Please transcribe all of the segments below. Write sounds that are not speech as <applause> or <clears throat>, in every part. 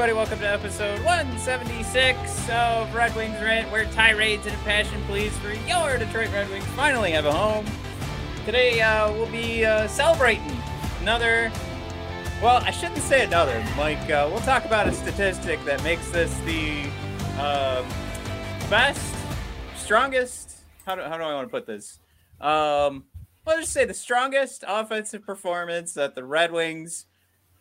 Everybody. Welcome to episode 176 of Red Wings Rant, where tirades and passion pleas for your Detroit Red Wings finally have a home. Today, uh, we'll be uh, celebrating another. Well, I shouldn't say another, Mike. Uh, we'll talk about a statistic that makes this the um best, strongest. How do, how do I want to put this? Um, let's just say the strongest offensive performance that the Red Wings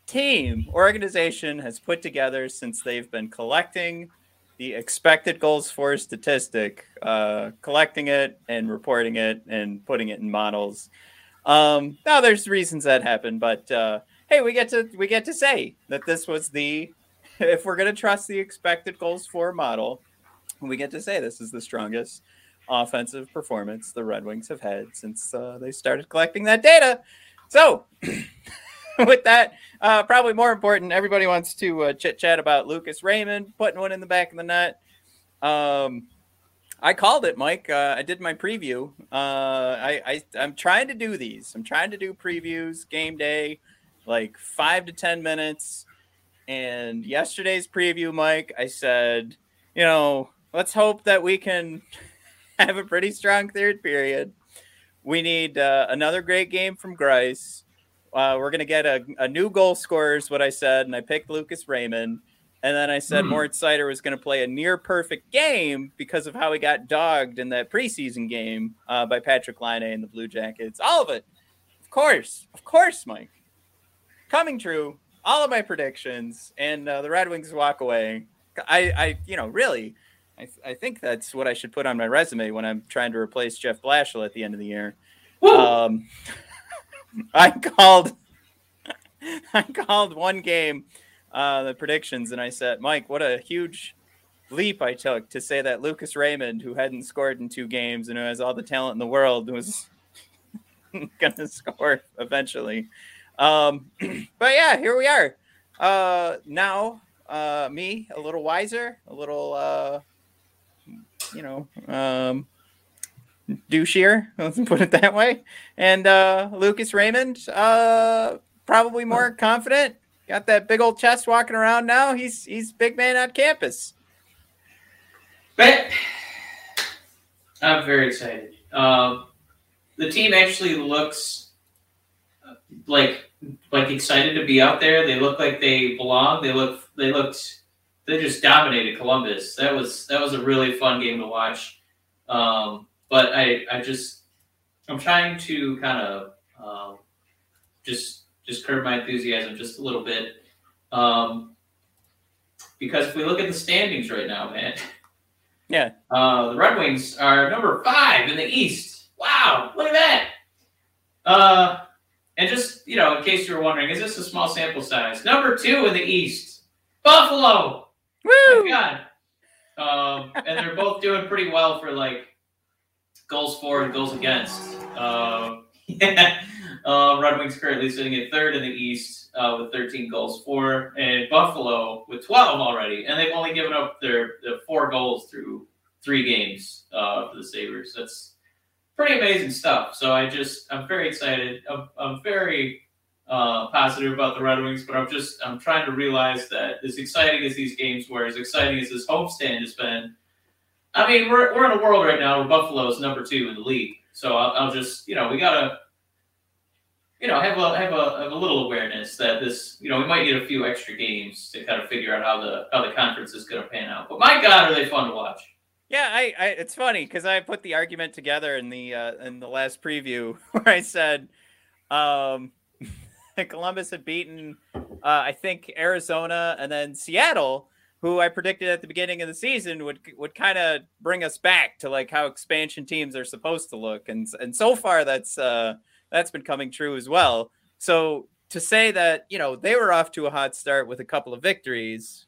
team organization has put together since they've been collecting the expected goals for statistic, uh, collecting it and reporting it and putting it in models. Um, now there's reasons that happen, but uh, hey, we get to we get to say that this was the <laughs> if we're gonna trust the expected goals for model, we get to say this is the strongest offensive performance the Red Wings have had since uh, they started collecting that data. So. <clears throat> with that, uh, probably more important, everybody wants to uh, chit chat about Lucas Raymond putting one in the back of the net. Um, I called it, Mike. Uh, I did my preview. Uh, I, I I'm trying to do these. I'm trying to do previews, game day, like five to ten minutes. And yesterday's preview, Mike, I said, you know, let's hope that we can <laughs> have a pretty strong third period. We need uh, another great game from Greiss. Uh, we're going to get a, a new goal scorer, is what I said. And I picked Lucas Raymond. And then I said Hmm. Moritz Seider was going to play a near perfect game because of how he got dogged in that preseason game uh, by Patrik Laine and the Blue Jackets. All of it. Of course. Of course, Mike. Coming true. All of my predictions. And uh, the Red Wings walk away. I, I you know, really, I, I think that's what I should put on my resume when I'm trying to replace Jeff Blashill at the end of the year. Um, <laughs> I called <laughs> I called one game uh, the predictions and I said, Mike, what a huge leap I took to say that Lucas Raymond, who hadn't scored in two games and who has all the talent in the world, was <laughs> going to score eventually. Um, <clears throat> but yeah, here we are. Uh, now, uh, me a little wiser, a little, uh, you know, um, douchier, let's <laughs> put it that way. And uh, Lucas Raymond, uh, probably more confident. Got that big old chest walking around now. He's he's big man on campus. But I'm very excited. Um, the team actually looks uh, like like excited to be out there. They look like they belong. They look they looked they just dominated Columbus. That was that was a really fun game to watch. Um, but I I just I'm trying to kind of um, just just curb my enthusiasm just a little bit. Um, because if we look at the standings right now, man, <laughs> Yeah. uh, the Red Wings are number five in the East. Wow, look at that. Uh, and just, you know, in case you were wondering, is this a small sample size? Number two in the East, Buffalo. Woo! My God. Um, and they're both doing pretty well for like goals for and goals against. Uh, yeah. <laughs> Uh, Red Wings currently sitting at third in the East uh, with 13 goals for, and Buffalo with 12 already, and they've only given up their, their four goals through three games uh, for the Sabres. That's pretty amazing stuff. So I just I'm very excited. I'm, I'm very uh, positive about the Red Wings, but I'm just I'm trying to realize that as exciting as these games were, as exciting as this homestand has been. I mean, we're, we're in a world right now where Buffalo is number two in the league. So I'll, I'll just you know we gotta you know have a have a have a little awareness that this you know we might need a few extra games to kind of figure out how the how the conference is going to pan out. But my God, are they fun to watch? Yeah, I, I it's funny because I put the argument together in the uh, in the last preview <laughs> where I said um, <laughs> Columbus had beaten uh, I think Arizona and then Seattle, who I predicted at the beginning of the season would would kind of bring us back to like how expansion teams are supposed to look, and and so far that's uh, that's been coming true as well. So to say that you know they were off to a hot start with a couple of victories,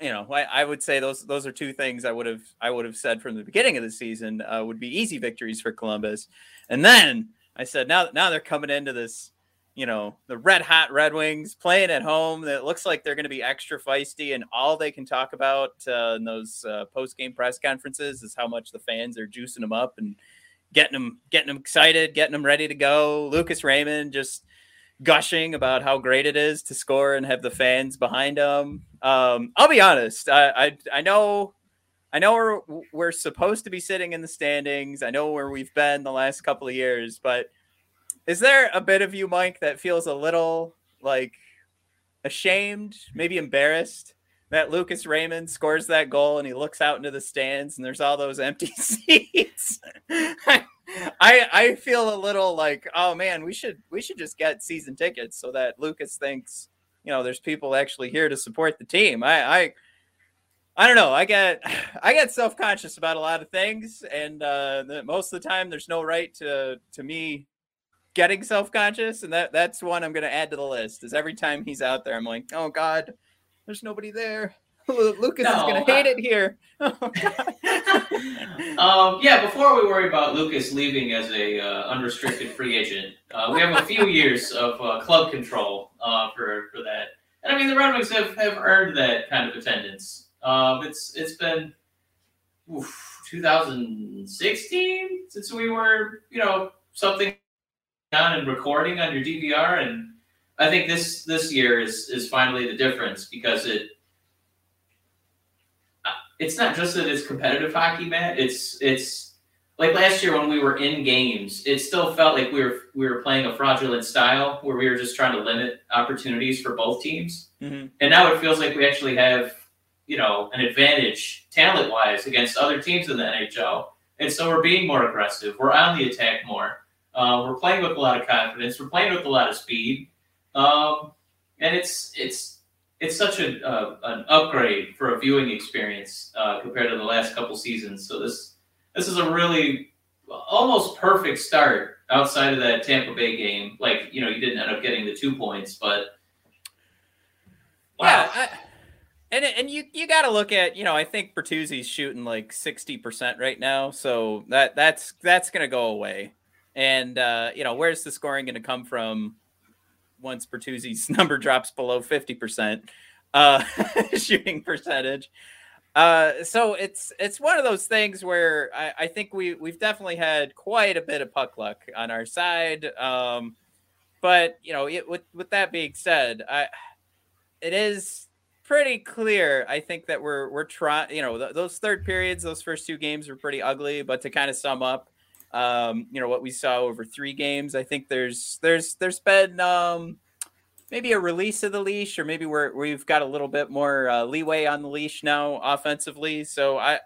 you know, I, I, would say those those are two things I would have I would have said from the beginning of the season uh, would be easy victories for Columbus, and then I said now now they're coming into this, you know, the red hot Red Wings playing at home. That looks like they're going to be extra feisty, and all they can talk about uh, in those uh, post game press conferences is how much the fans are juicing them up and getting them getting them excited, getting them ready to go. Lucas Raymond just gushing about how great it is to score and have the fans behind them. Um, I'll be honest. I, I, I know I know we're we're supposed to be sitting in the standings. I know where we've been the last couple of years, but is there a bit of you, Mike, that feels a little like ashamed, maybe embarrassed that Lucas Raymond scores that goal and he looks out into the stands and there's all those empty <laughs> seats? I I feel a little like, oh man, we should we should just get season tickets so that Lucas thinks, you know, there's people actually here to support the team. I I I don't know. I get I get self conscious about a lot of things, and uh, most of the time, there's no right to to me getting self conscious, and that that's one I'm going to add to the list. Is every time he's out there, I'm like, oh God, there's nobody there. <laughs> Lucas no, is going to hate it here. <laughs> <laughs> um, yeah, before we worry about Lucas leaving as a uh, unrestricted free agent, uh, we have a few years of uh, club control uh, for for that. And I mean, the Red Wings have, have earned that kind of attendance. Um, it's it's been oof, 2016 since we were, you know, something on and recording on your DVR, and I think this this year is is finally the difference because it it's not just that it's competitive hockey, Matt. It's it's like last year when we were in games, it still felt like we were we were playing a fraudulent style where we were just trying to limit opportunities for both teams. Mm-hmm. And now it feels like we actually have, you know, an advantage talent wise against other teams in the NHL. And so we're being more aggressive. We're on the attack more. Uh, we're playing with a lot of confidence. We're playing with a lot of speed. Um, and it's it's it's such a uh, an upgrade for a viewing experience uh, compared to the last couple seasons. So this this is a really almost perfect start outside of that Tampa Bay game. Like you know, you didn't end up getting the two points, but wow. Yeah, I, and and you you got to look at you know I think Bertuzzi's shooting like sixty percent right now, so that that's that's gonna go away. And uh, you know, where's the scoring going to come from? once Bertuzzi's <laughs> number drops below 50% uh, <laughs> shooting percentage. Uh, so it's it's one of those things where I, I, think we we've definitely had quite a bit of puck luck on our side. Um, but you know, it, with with that being said, I it is pretty clear. I think that we're we're trying. You know, th- those third periods, those first two games were pretty ugly. But to kind of sum up, um, you know what we saw over three games. I think there's there's there's been um, maybe a release of the leash, or maybe we're we've got a little bit more uh, leeway on the leash now offensively. So I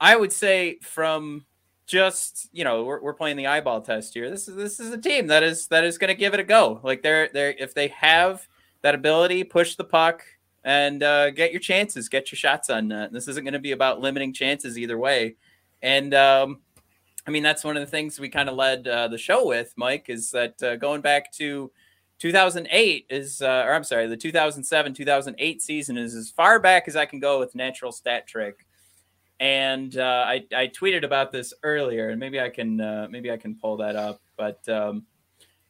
I would say from just you know we're, we're playing the eyeball test here. This is this is a team that is that is going to give it a go. Like they're they're if they have that ability, push the puck and uh, get your chances, get your shots on net. This isn't going to be about limiting chances either way. And um, I mean, that's one of the things we kind of led uh, the show with, Mike, is that uh, going back to 2008 is, uh, or I'm sorry, the 2007 2008 season is as far back as I can go with natural stat trick. And uh, I, I tweeted about this earlier, and maybe I can uh, maybe I can pull that up. But um,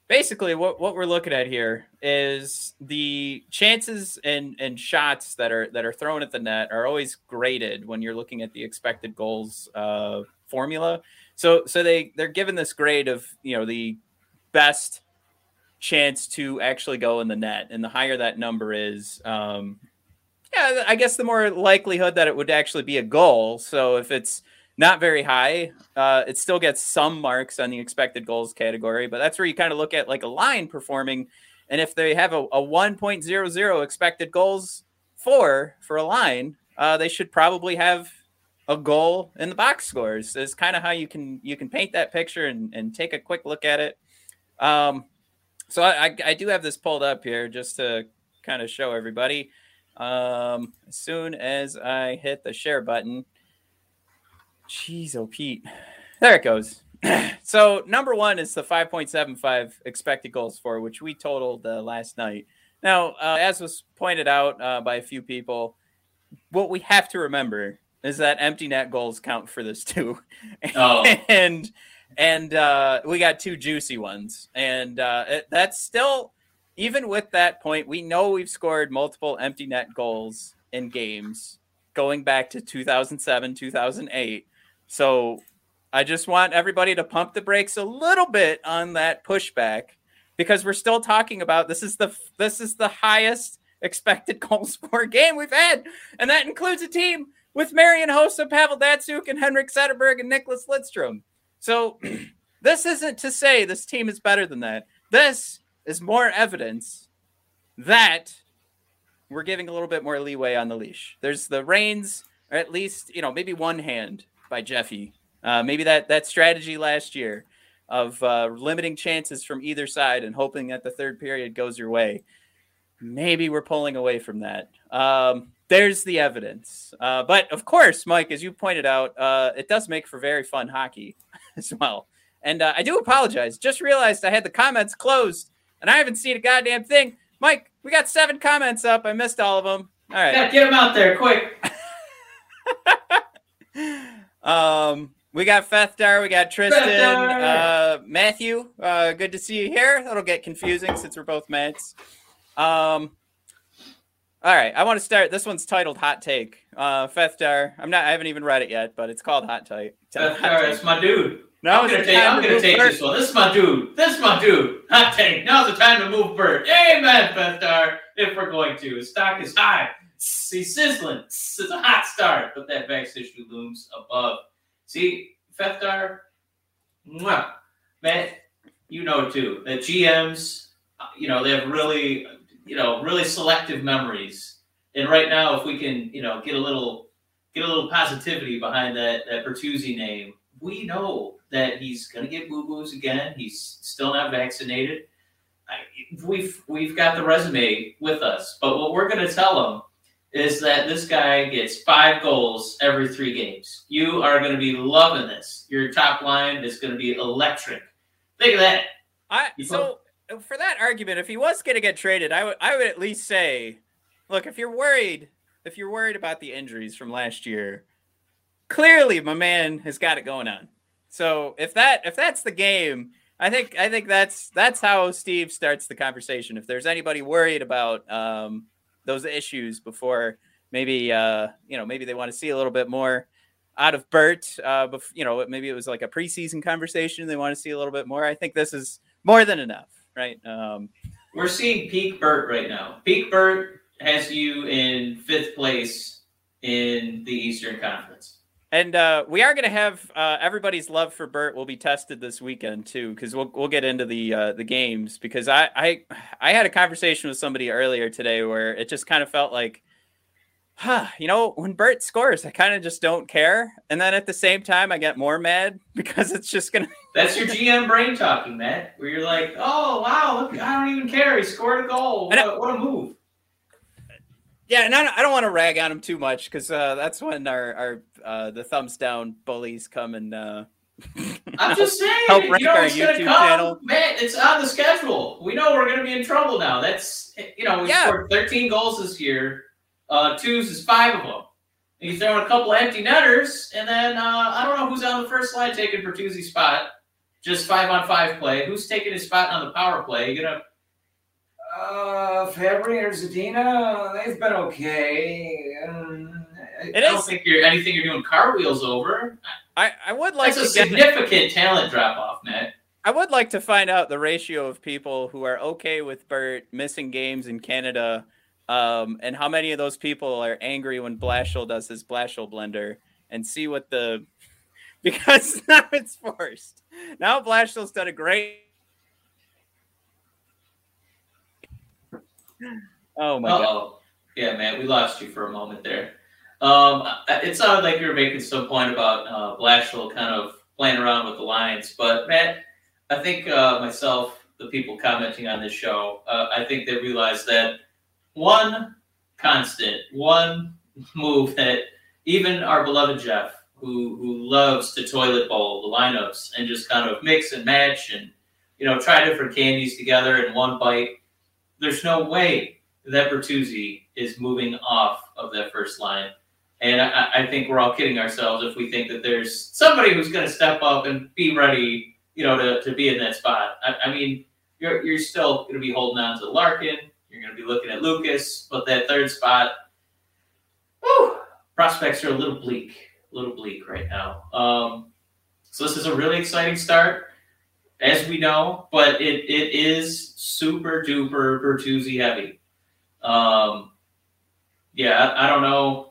basically, what, what we're looking at here is the chances and, and shots that are that are thrown at the net are always graded when you're looking at the expected goals uh, formula. So so they they're given this grade of you know the best chance to actually go in the net, and the higher that number is, um, yeah, I guess the more likelihood that it would actually be a goal. So if it's not very high, uh, it still gets some marks on the expected goals category. But that's where you kind of look at like a line performing, and if they have a, a 1.00 expected goals for for a line, uh, they should probably have a goal in the box scores is kind of how you can you can paint that picture and, and take a quick look at it. Um, so I, I, I do have this pulled up here just to kind of show everybody. Um, as soon as i hit the share button jeez oh pete. There it goes. <clears throat> So number one is the 5.75 expected goals for which we totaled uh, last night. Now uh, as was pointed out uh, by a few people what we have to remember is that empty net goals count for this too. <laughs> Oh. and and uh, we got two juicy ones, and uh, it, that's still even with that point. We know we've scored multiple empty net goals in games going back to 2007, 2008. So I just want everybody to pump the brakes a little bit on that pushback because we're still talking about this is the this is the highest expected <laughs> goals for game we've had, and that includes a team with Marian Hossa, Pavel Datsyuk, and Henrik Zetterberg and Nicholas Lidstrom. So <clears throat> this isn't to say this team is better than that. This is more evidence that we're giving a little bit more leeway on the leash. There's the reins, or at least you know maybe one hand by Jeffy. Uh, maybe that that strategy last year of uh, limiting chances from either side and hoping that the third period goes your way. Maybe we're pulling away from that. Um, there's the evidence. Uh, but of course, Mike, as you pointed out, uh, it does make for very fun hockey <laughs> as well. And uh, I do apologize. Just realized I had the comments closed and I haven't seen a goddamn thing. Mike, we got seven comments up. I missed all of them. All right. Yeah, get them out there quick. <laughs> um, we got Fethdar, we got Tristan, uh, Matthew. Uh, good to see you here. That'll get confusing since we're both Mets. Um, all right, I want to start. This one's titled "Hot Take." Uh. I'm not. I haven't even read it yet, but it's called "Hot Take." Right, it's my dude. Now I'm gonna take, I'm to gonna take Bert. this one. This is my dude. This is my dude. Hot take. Now's the time to move Bert. Amen, Fethar. If we're going to. His stock is high. He's sizzling. It's a hot start, but that back issue looms above. See, Fethar, mwah. man, you know too that GMs, uh, you know, they have really, you know, really selective memories. And right now, if we can, you know, get a little, get a little positivity behind that that Bertuzzi name, we know that he's going to get boo boos again. He's still not vaccinated. I, we've we've got the resume with us, but what we're going to tell him is that this guy gets five goals every three games. You are going to be loving this. Your top line is going to be electric. Think of that. I You so for that argument, if he was going to get traded, I would I would at least say, look, if you're worried, if you're worried about the injuries from last year, clearly my man has got it going on. So if that if that's the game, I think I think that's that's how Steve starts the conversation. If there's anybody worried about um, those issues before maybe uh, you know maybe they want to see a little bit more out of Bert, uh, bef- you know maybe it was like a preseason conversation. They want to see a little bit more. I think this is more than enough, right? Um, We're seeing peak Bert right now. Peak Bert has you in fifth place in the Eastern Conference. And uh, we are going to have uh, everybody's love for Bert will be tested this weekend too, because we'll we'll get into the uh, the games. Because I, I I had a conversation with somebody earlier today where it just kind of felt like, huh, you know, when Bert scores, I kind of just don't care, and then at the same time, I get more mad <laughs> because it's just gonna. <laughs> That's your GM brain talking, Matt. Where you're like, "Oh wow, look, I don't even care. He scored a goal. What, a, what a move!" Yeah, and I don't, I don't want to rag on him too much because uh, that's when our our uh, the thumbs down bullies come and. Uh, <laughs> I'm just saying, help you know our YouTube come. channel. Man, it's on the schedule. We know we're gonna be in trouble now. That's you know, we Yeah. scored 13 goals this year. Uh, twos is five of them. And you throw in a couple empty netters, and then uh, I don't know who's on the first line taking Bertuzzi's spot. Just five on five play. Who's taking his spot on the power play? You gonna Uh, Fabbri or Zadina, they've been okay. Um, I It don't think you're anything you're doing cartwheels over. I I would like That's a to get. significant talent drop off, Matt. I would like to find out the ratio of people who are okay with Bert missing games in Canada, um, and how many of those people are angry when Blashill does his Blashill blender, and see what the <laughs> because now it's forced. Now Blashill's done a great. Oh my god! Oh, yeah, man, we lost you for a moment there. Um, it sounded like you were making some point about uh, Blashill kind of playing around with the lines, but Matt, I think uh, myself, the people commenting on this show, uh, I think they realize that one constant, one move that even our beloved Jeff, who who loves to toilet bowl the lineups and just kind of mix and match and you know try different candies together in one bite. There's no way that Bertuzzi is moving off of that first line. And I, I think we're all kidding ourselves if we think that there's somebody who's going to step up and be ready, you know, to, to be in that spot. I, I mean, you're, you're still going to be holding on to Larkin. You're going to be looking at Lucas, but that third spot, whew, prospects are a little bleak, a little bleak right now. Um, so this is a really exciting start, as we know, but it, it is super duper Bertuzzi heavy. Um, yeah, I, I don't know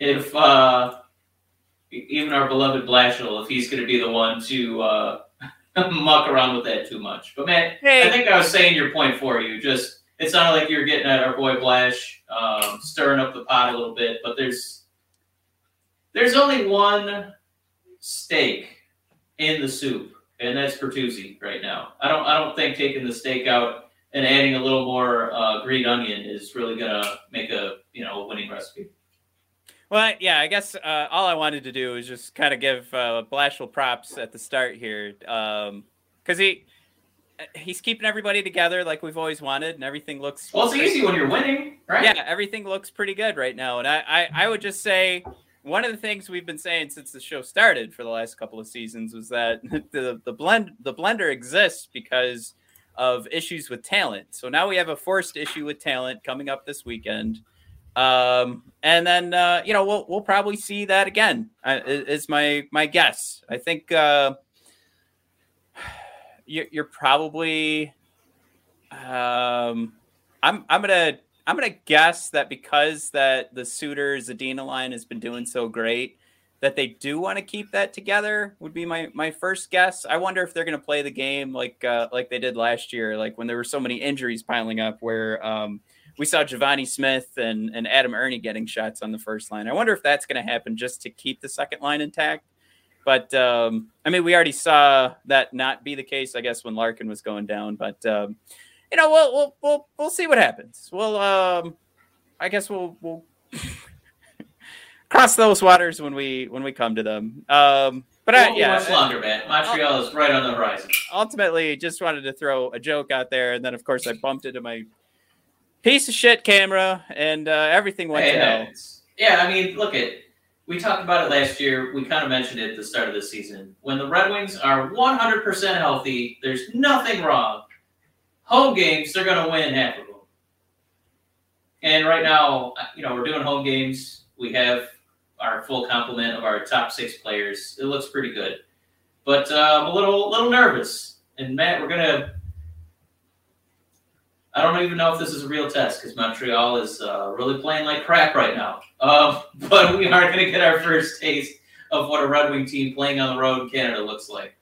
if uh, even our beloved Blashill, if he's going to be the one to uh, <laughs> muck around with that too much. But man, Hey. I think I was saying your point for you. Just it sounded like you were getting at our boy Blash, um, stirring up the pot a little bit. But there's there's only one steak in the soup, and that's Bertuzzi right now. I don't I don't think taking the steak out and adding a little more uh, green onion is really gonna make a you know winning recipe. Well, yeah, I guess uh, all I wanted to do is just kind of give uh, Blashill props at the start here, because he he's keeping everybody together like we've always wanted, and everything looks Well, it's easy when you're winning, right? yeah, everything looks pretty good right now. And I, I, I would just say one of the things we've been saying since the show started for the last couple of seasons was that <laughs> the the blend the blender exists because of issues with talent. So now we have a forced issue with talent coming up this weekend. Um, and then uh, you know we'll we'll probably see that again. Uh, is my my guess. I think uh, you're, you're probably. Um, I'm I'm gonna I'm gonna guess that because that the Suter Zadina line has been doing so great that they do want to keep that together would be my my first guess. I wonder if they're gonna play the game like uh, like they did last year, like when there were so many injuries piling up, where um, we saw Givani Smith and and Adam Erne getting shots on the first line. I wonder if that's gonna happen just to keep the second line intact. But um, I mean, we already saw that not be the case, I guess, when Larkin was going down. But um, you know, we'll we'll we'll we'll see what happens. We'll um, I guess we'll we'll <laughs> cross those waters when we when we come to them. Um, but I, Won't yeah, much longer, man. Montreal is right on the horizon. ultimately, just wanted to throw a joke out there, and then of course I bumped into my piece of shit camera, and uh, everything went Hey, to hell. Yeah, I mean, look at we talked about it last year. We kind of mentioned it at the start of the season. When the Red Wings are 100% healthy, there's nothing wrong. Home games, they're going to win half of them. And right now, you know, we're doing home games. We have our full complement of our top six players. It looks pretty good, but uh, I'm a little little nervous. And Matt, we're gonna. I don't even know if this is a real test because Montreal is uh, really playing like crap right now. Um, <laughs> but we are going to get our first taste of what a Red Wing team playing on the road in Canada looks like.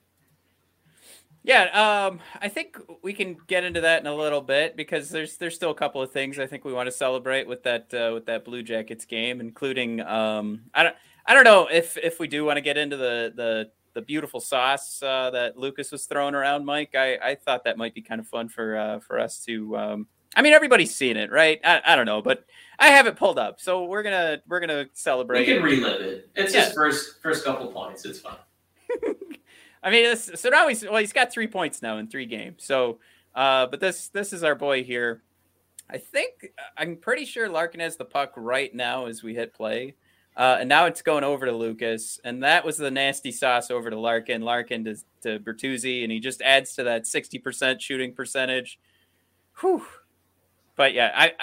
Yeah, um, I think we can get into that in a little bit because there's there's still a couple of things I think we want to celebrate with that uh, with that Blue Jackets game, including um, I don't I don't know if if we do want to get into the the the beautiful sauce uh, that Lucas was throwing around, Mike. I, I thought that might be kind of fun for uh, for us to. Um, I mean, everybody's seen it, right? I, I don't know, but I have it pulled up, so we're gonna we're gonna celebrate. We can relive it. It's Yeah. his first first couple points. It's fine. <laughs> I mean, this, so now he's well, he's got three points now in three games. So, uh, but this this is our boy here. I think I'm pretty sure Larkin has the puck right now as we hit play, uh, and now it's going over to Lucas, and that was the nasty sauce over to Larkin. Larkin to, to Bertuzzi, and he just adds to that sixty percent shooting percentage. Whew. But yeah, I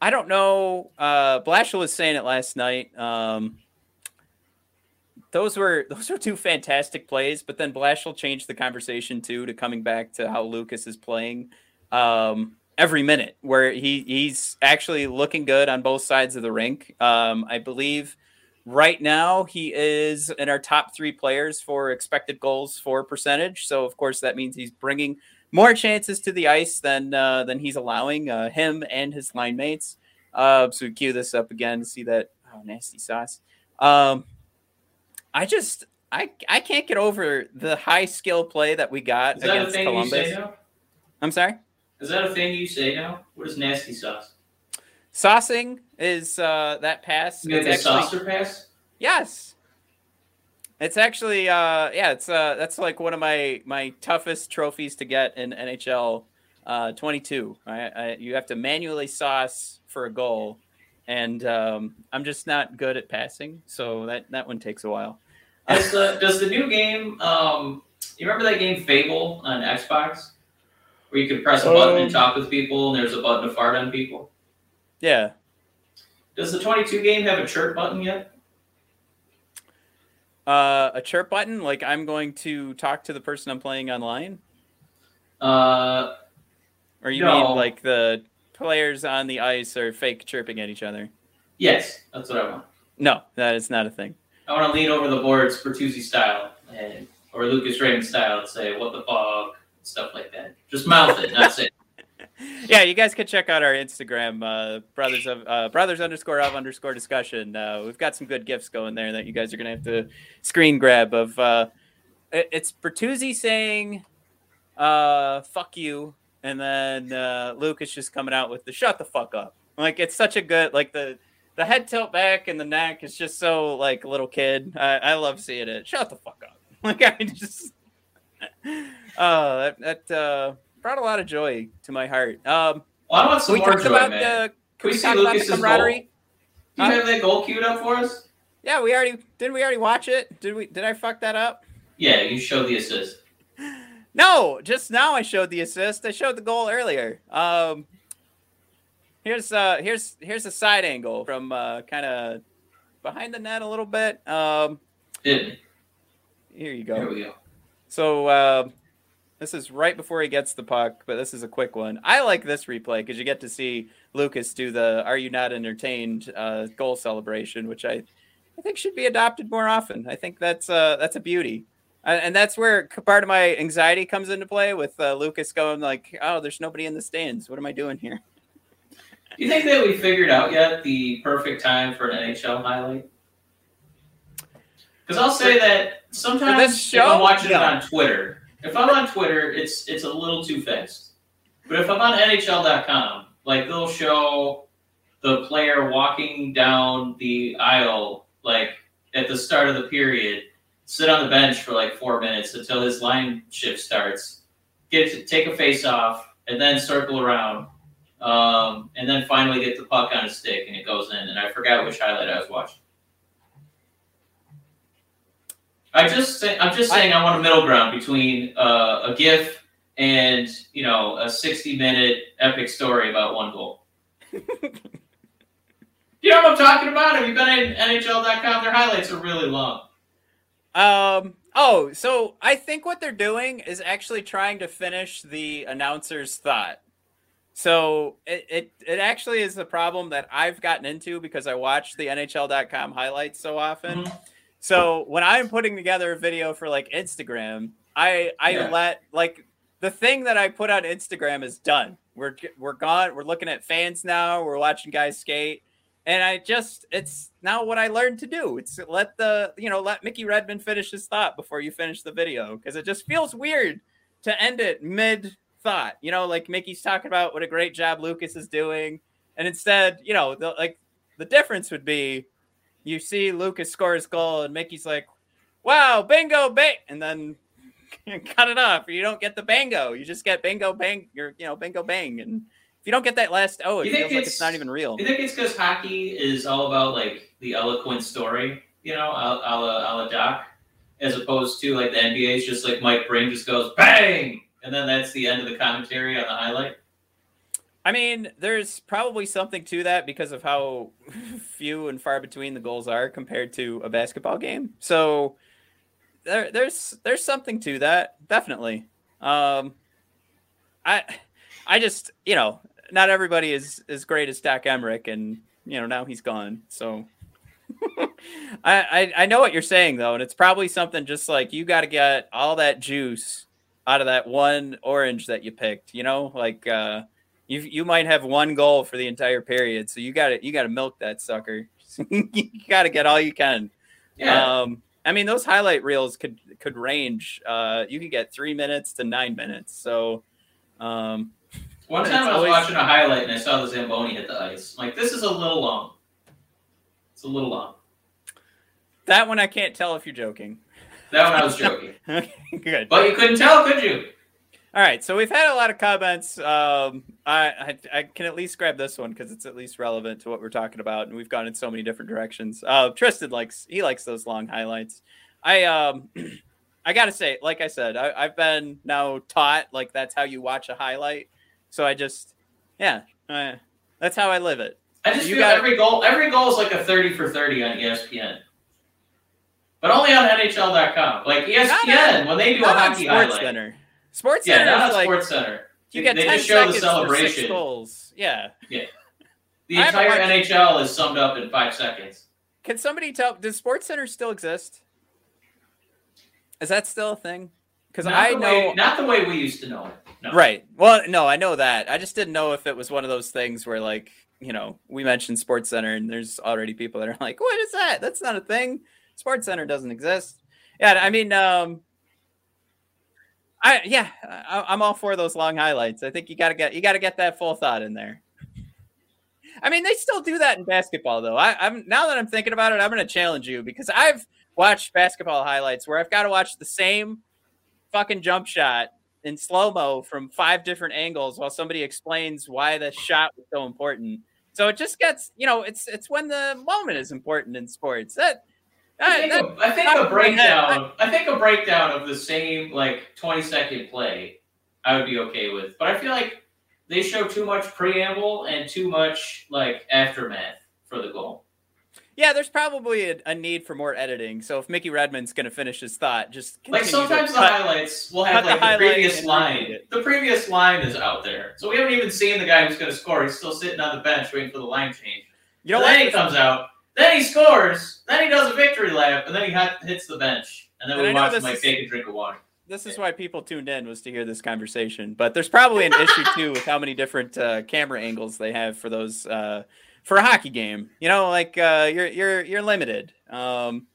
I don't know. Uh, Blashill was saying it last night. Um, those were <laughs> those were two fantastic plays, but then Blashill changed the conversation too to coming back to how Lucas is playing um, every minute, where he he's actually looking good on both sides of the rink. Um, I believe right now he is in our top three players for expected goals for percentage. So of course that means he's bringing more chances to the ice than uh, than he's allowing uh, him and his line mates. Uh, so we cue this up again to see that oh nasty sauce. Um, I just I I can't get over the high skill play that we got that against thing you say Columbus. I'm sorry. Is that a thing you say now? What is nasty sauce? Saucing is uh, that pass. You It's the actually saucer pass? yes. It's actually uh, yeah. It's uh, that's like one of my my toughest trophies to get in NHL. uh, 22. I, I, you have to manually sauce for a goal, and um, I'm just not good at passing, so that that one takes a while. Does the does the new game? Um, you remember that game Fable on Xbox, where you can press a button and Um, talk with people, and there's a button to fart on people? Yeah. Does the 22 game have a chirp button yet? Uh, a chirp button, like I'm going to talk to the person I'm playing online, Uh, or you No. mean like the players on the ice are fake chirping at each other? yes, that's what I want. No, that is not a thing. I want to lean over the boards Bertuzzi style, and or Lucas Raymond style, and say "What the fuck" stuff like that. Just mouth it, say. it. yeah, you guys can check out our Instagram, uh, brothers of uh, brothers underscore of underscore discussion. Uh, we've got some good gifts going there that you guys are gonna have to screen grab. Of uh, it's Bertuzzi saying, uh, "Fuck you," and then uh, Lucas just coming out with the "Shut the fuck up." Like it's such a good like the the head tilt back and the neck is just so like little kid. I, I love seeing it. Shut the fuck up. <laughs> Like I just. <laughs> Oh, that that uh, brought a lot of joy to my heart. Um, Well, I want some we more talked joy, about man. the. Can we we see talk about the Lucas's camaraderie? Do you Huh? have that goal queued up for us? Yeah, we already didn't. We already watch it. Did we? Did I fuck that up? Yeah, you showed the assist. No, just now I showed the assist. I showed the goal earlier. Um, here's uh here's here's a side angle from uh kind of behind the net a little bit. Um, here you go. we go. So um, this is right before he gets the puck, but this is a quick one. I like this replay because you get to see Lucas do the "Are you not entertained?" Uh, goal celebration, which I, I think should be adopted more often. I think that's uh, that's a beauty, Uh, and that's where part of my anxiety comes into play with uh, Lucas going like, "Oh, there's nobody in the stands. What am I doing here?" Do you think that we figured out yet the perfect time for an NHL highlight? Because I'll say that sometimes this if I'm watching No. it on Twitter, if I'm on Twitter, it's it's a little too fast. But if I'm on NHL.com, like they'll show the player walking down the aisle, like at the start of the period, sit on the bench for like four minutes until his line shift starts, get to take a face off, and then circle around, um, and then finally get the puck on his stick and it goes in. And I forgot which highlight I was watching. I just say, I'm just saying I want a middle ground between uh, a GIF and you know a 60 minute epic story about one goal. <laughs> you know what I'm talking about? Have you been in NHL.com? Their highlights are really long. Um. Oh, so I think what they're doing is actually trying to finish the announcer's thought. So it, it it actually is the problem that I've gotten into because I watch the NHL.com highlights so often. Mhm. So when I'm putting together a video for like Instagram, I I Yeah. let like the thing that I put on Instagram is done. We're we're gone. We're looking at fans now. We're watching guys skate, and I just it's now what I learned to do. It's let the you know let Mickey Redmond finish his thought before you finish the video because it just feels weird to end it mid thought. You know, like Mickey's talking about what a great job Lucas is doing, and instead, you know, the, like the difference would be you see Lucas score his goal and Mickey's like, "Wow, bingo, bang!" and then <laughs> cut it off. You don't get the bingo. You just get bingo, bang. You're you know bingo, bang, and if you don't get that last oh, it You feels like it's it's- not even real. You think it's because hockey is all about like the eloquent story, you know, a, a, la, a la Doc, as opposed to like the NBA is just like Mike Breen just goes bang, and then that's the end of the commentary on the highlight. I mean, there's probably something to that because of how <laughs> few and far between the goals are compared to a basketball game. So there, there's there's something to that, definitely. Um, I I just you know not everybody is as great as Doc Emrick, and you know now he's gone. So <laughs> I, I I know what you're saying though, and it's probably something just like you got to get all that juice out of that one orange that you picked. You know, like. uh you you might have one goal for the entire period, so you got to you got to milk that sucker. <laughs> you got to get all you can. Yeah, Um, I mean, those highlight reels could could range. Uh, you could get three minutes to nine minutes. So, um, one time I was always- watching a highlight and I saw the Zamboni hit the ice. I'm like this is a little long. It's a little long. that one I can't tell if you're joking. That one I was <laughs> joking, okay, good. but you couldn't tell, could you? All right, so we've had a lot of comments. Um, I, I, I can at least grab this one because it's at least relevant to what we're talking about, and we've gone in so many different directions. Uh, Tristan likes he likes those long highlights. I um, <clears throat> I gotta say, like I said, I, I've been now taught like that's how you watch a highlight. So I just, yeah, uh, that's how I live it. I just You feel got- every goal every goal is like a thirty for thirty on ESPN. But only on NHL.com. Like ESPN, when they do a hockey highlight. Center. Sports Yeah, Center not is like Sports Center. you They- get they ten just show the seconds for six celebration. goals. Yeah. Yeah. <laughs> The entire NHL is summed up in five seconds. Can somebody tell? Does Sports Center still exist? Is that still a thing? Because I know. way, not the way we used to know it. No. Right. Well, no, I know that. I just didn't know if it was one of those things where, like, you know, we mentioned Sports Center and there's already people that are like, "What is that? That's not a thing. Sports Center doesn't exist." Yeah, I mean, um, I yeah, I, I'm all for those long highlights. I think you gotta get you gotta get that full thought in there. I mean, they still do that in basketball, though. I, I'm now that I'm thinking about it, I'm to challenge you because I've watched basketball highlights where I've got to watch the same fucking jump shot in slow mo from five different angles while somebody explains why the shot was so important. So it just gets, you know, it's it's when the moment is important in sports. That, I think, that a, I think a of my head, breakdown. I think a breakdown of the same like twenty second play, I would be okay with. But I feel like they show too much preamble and too much like aftermath for the goal. yeah, there's probably a, a need for more editing. So if Mickey Redmond's going to finish his thought, just Like sometimes the cut- highlights will have like the, highlight previous line. The previous line is out there, so we haven't even seen the guy who's going to score. He's still sitting on the bench waiting for the line change. you know then he comes out. Then he scores. Then he does a victory lap, and then he hit- hits the bench. And then And we watch him like is- take a drink of water. This is why people tuned in was to hear this conversation. But there's probably an issue <laughs> too with how many different uh, camera angles they have for those uh, for a hockey game. You know, like uh, you're you're you're limited. Um,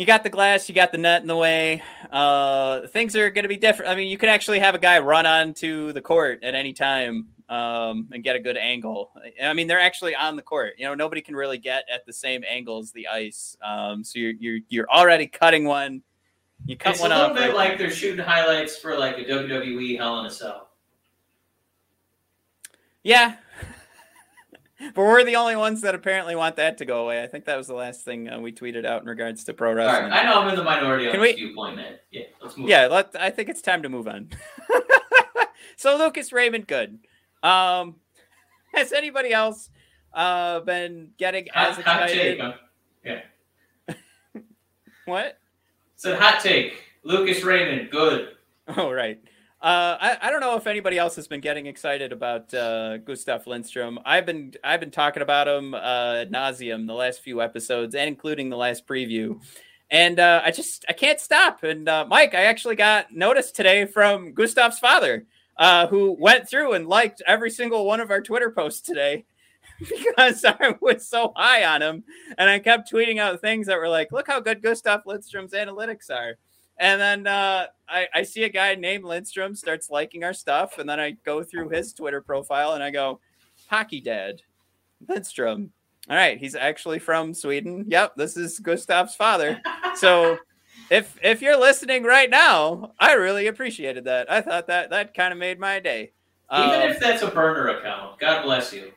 you got the glass, you got the net in the way. Uh, things are going to be different. I mean, you can actually have a guy run onto the court at any time um, and get a good angle. I mean, they're actually on the court. You know, nobody can really get at the same angle as the ice. Um, so you're you're you're already cutting one. You cut It's a little bit right like they're shooting highlights for like a WWE Hell in a Cell. Yeah. <laughs> but we're the only ones that apparently want that to go away. I think that was the last thing uh, we tweeted out in regards to pro wrestling. right, I know I'm in the minority on Can this we- viewpoint, man. Yeah, let's move. yeah, let, I think it's time to move on. <laughs> so Lucas Raymond, good. Um, <laughs> has anybody else uh, been getting as hot, hot take. Huh? What? Said hot take. Lucas Raymond, good. Oh, right. Uh, I, I don't know if anybody else has been getting excited about uh, Gustav Lindstrom. I've been I've been talking about him uh, nauseum the last few episodes and including the last preview, and uh, I just I can't stop. And uh, Mike, I actually got notice today from Gustav's father, uh, who went through and liked every single one of our Twitter posts today <laughs> because I was so high on him, and I kept tweeting out things that were like, "Look how good Gustav Lindstrom's analytics are." And then uh, I, I see a guy named Lindstrom starts liking our stuff, and then I go through his Twitter profile and I go, "Hockey Dad, Lindstrom." All right, he's actually from Sweden. Yep, this is Gustav's father. So, <laughs> if if you're listening right now, I really appreciated that. I thought that that kind of made my day. Even Um, if that's a burner account, God bless you.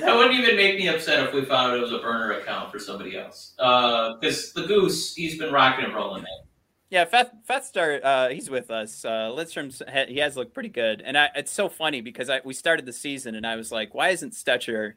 That wouldn't even make me upset if we found out it was a burner account for somebody else. Because the goose, he's been rocking and rolling, man. Yeah, Feth, uh, he's with us. Uh, he has looked pretty good, and I, it's so funny because I we started the season and I was like, why isn't Stecher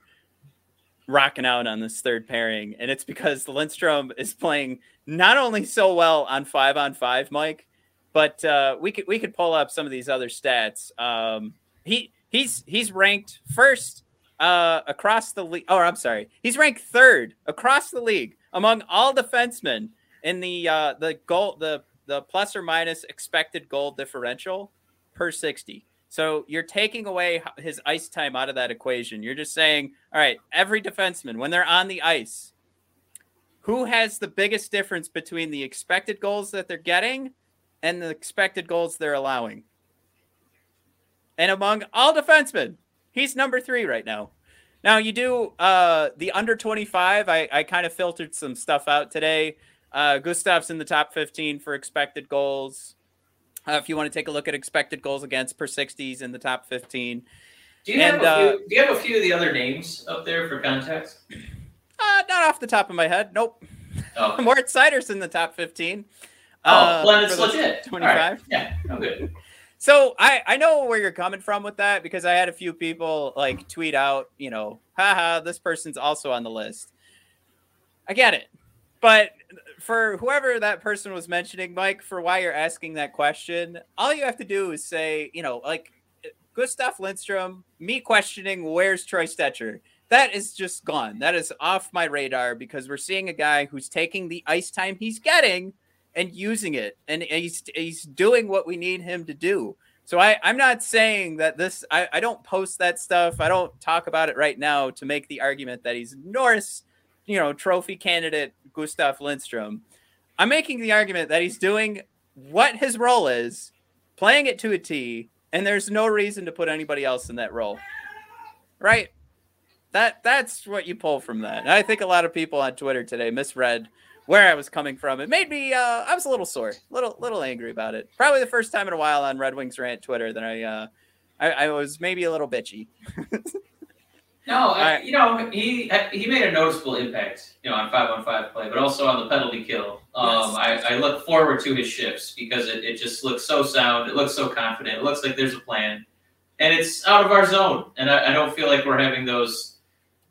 rocking out on this third pairing? And it's because Lindstrom is playing not only so well on five on five, Mike, but uh, we could we could pull up some of these other stats. Um, he he's he's ranked first uh, across the league. Oh, I'm sorry, he's ranked third across the league among all defensemen in the uh the goal the the plus or minus expected goal differential per 60 so you're taking away his ice time out of that equation. You're just saying all right every defenseman when they're on the ice who has the biggest difference between the expected goals that they're getting and the expected goals they're allowing? And among all defensemen he's number three right now now you do uh the under 25 i i kind of filtered some stuff out today Uh, Gustav's in the top 15 for expected goals. Uh, if you want to take a look at expected goals against per 60s in the top 15. Do you, And, have a uh, few, do you have a few of the other names up there for context? Uh, not off the top of my head. Nope. Oh, <laughs> Mort Seider's in the top 15. oh uh, well, it's legit. 25. All right. Yeah, I'm good. So I, I know where you're coming from with that because I had a few people like tweet out, you know, haha, this person's also on the list. I get it. But for whoever that person was mentioning, Mike, for why you're asking that question, all you have to do is say, you know, like Gustav Lindstrom, me questioning where's Troy Stecher. That is just gone. That is off my radar because we're seeing a guy who's taking the ice time he's getting and using it, and he's he's doing what we need him to do. So I, I'm not saying that this. I, I don't post that stuff. I don't talk about it right now to make the argument that he's Norris, you know, trophy candidate Gustav Lindstrom. I'm making the argument that he's doing what his role is, playing it to a T, and there's no reason to put anybody else in that role. Right? That that's what you pull from that. And I think a lot of people on Twitter today misread where I was coming from. It made me uh, I was a little sore, little little angry about it. Probably the first time in a while on Red Wings rant Twitter that I uh I, I was maybe a little bitchy. <laughs> No, I, you know he he made a noticeable impact, you know, on five on five play, but also on the penalty kill. Um, Yes. I, I look forward to his shifts because it, it just looks so sound. It looks so confident. It looks like there's a plan, and it's out of our zone. And I, I don't feel like we're having those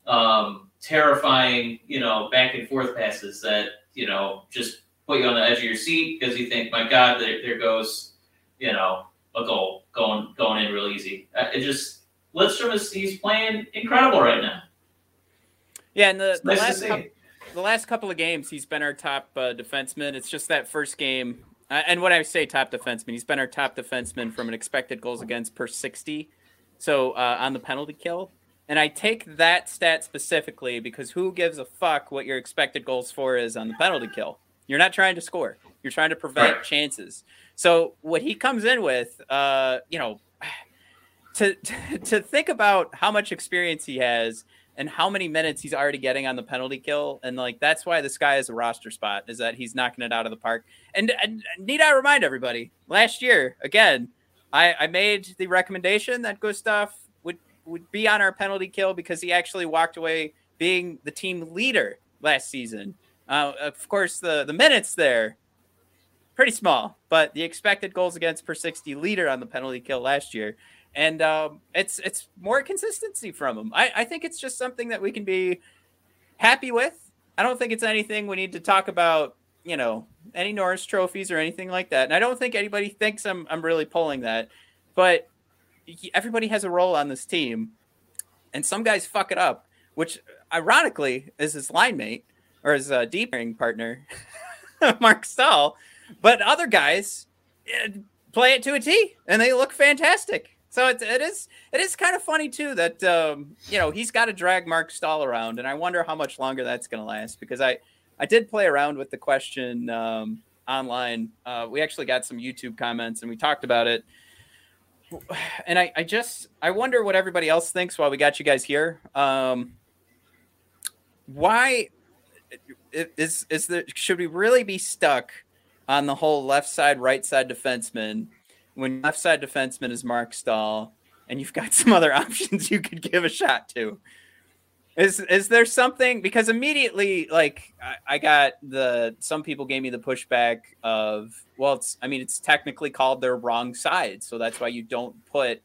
um, terrifying, you know, back and forth passes that you know just put you on the edge of your seat because you think, my God, there, there goes, you know, a goal going going in real easy. Uh, It just Lidstrom is he's playing incredible right now. Yeah, and the, the nice last couple, the last couple of games, he's been our top uh, defenseman. It's just that first game, uh, and when I say top defenseman, he's been our top defenseman from an expected goals against per sixty. So uh, on the penalty kill, and I take that stat specifically because who gives a fuck what your expected goals for is on the penalty kill? You're not trying to score. You're trying to prevent Right. chances. So what he comes in with, uh, you know, to <laughs> to think about how much experience he has and how many minutes he's already getting on the penalty kill, and like that's why this guy is a roster spot is that he's knocking it out of the park. And, and need I remind everybody, last year again, I, I made the recommendation that Gustav would be on our penalty kill because he actually walked away being the team leader last season. Uh, of course, the the minutes there pretty small, but the expected goals against per sixty leader on the penalty kill last year and um, it's it's more consistency from him. I, I think it's just something that we can be happy with. I don't think it's anything we need to talk about, you know, any Norris trophies or anything like that. And I don't think anybody thinks I'm I'm really pulling that, but everybody has a role on this team, and some guys fuck it up, which ironically is his line mate or his uh, deep partner, <laughs> Marc Staal. But other guys eh, play it to a T, and they look fantastic. So it, it is it is kind of funny too that um, you know he's got to drag Marc Staal around, and I wonder how much longer that's going to last because I I did play around with the question um, online. Uh, we actually got some YouTube comments, and we talked about it. <sighs> And I, I just I wonder what everybody else thinks while we got you guys here. Um, why is is there should we really be stuck on the whole left side right side defenseman when left side defenseman is Marc Staal and you've got <laughs> some other options you could give a shot to? Is is there something because immediately like I, I got the some people gave me the pushback of well it's I mean it's technically called their wrong side so that's why you don't put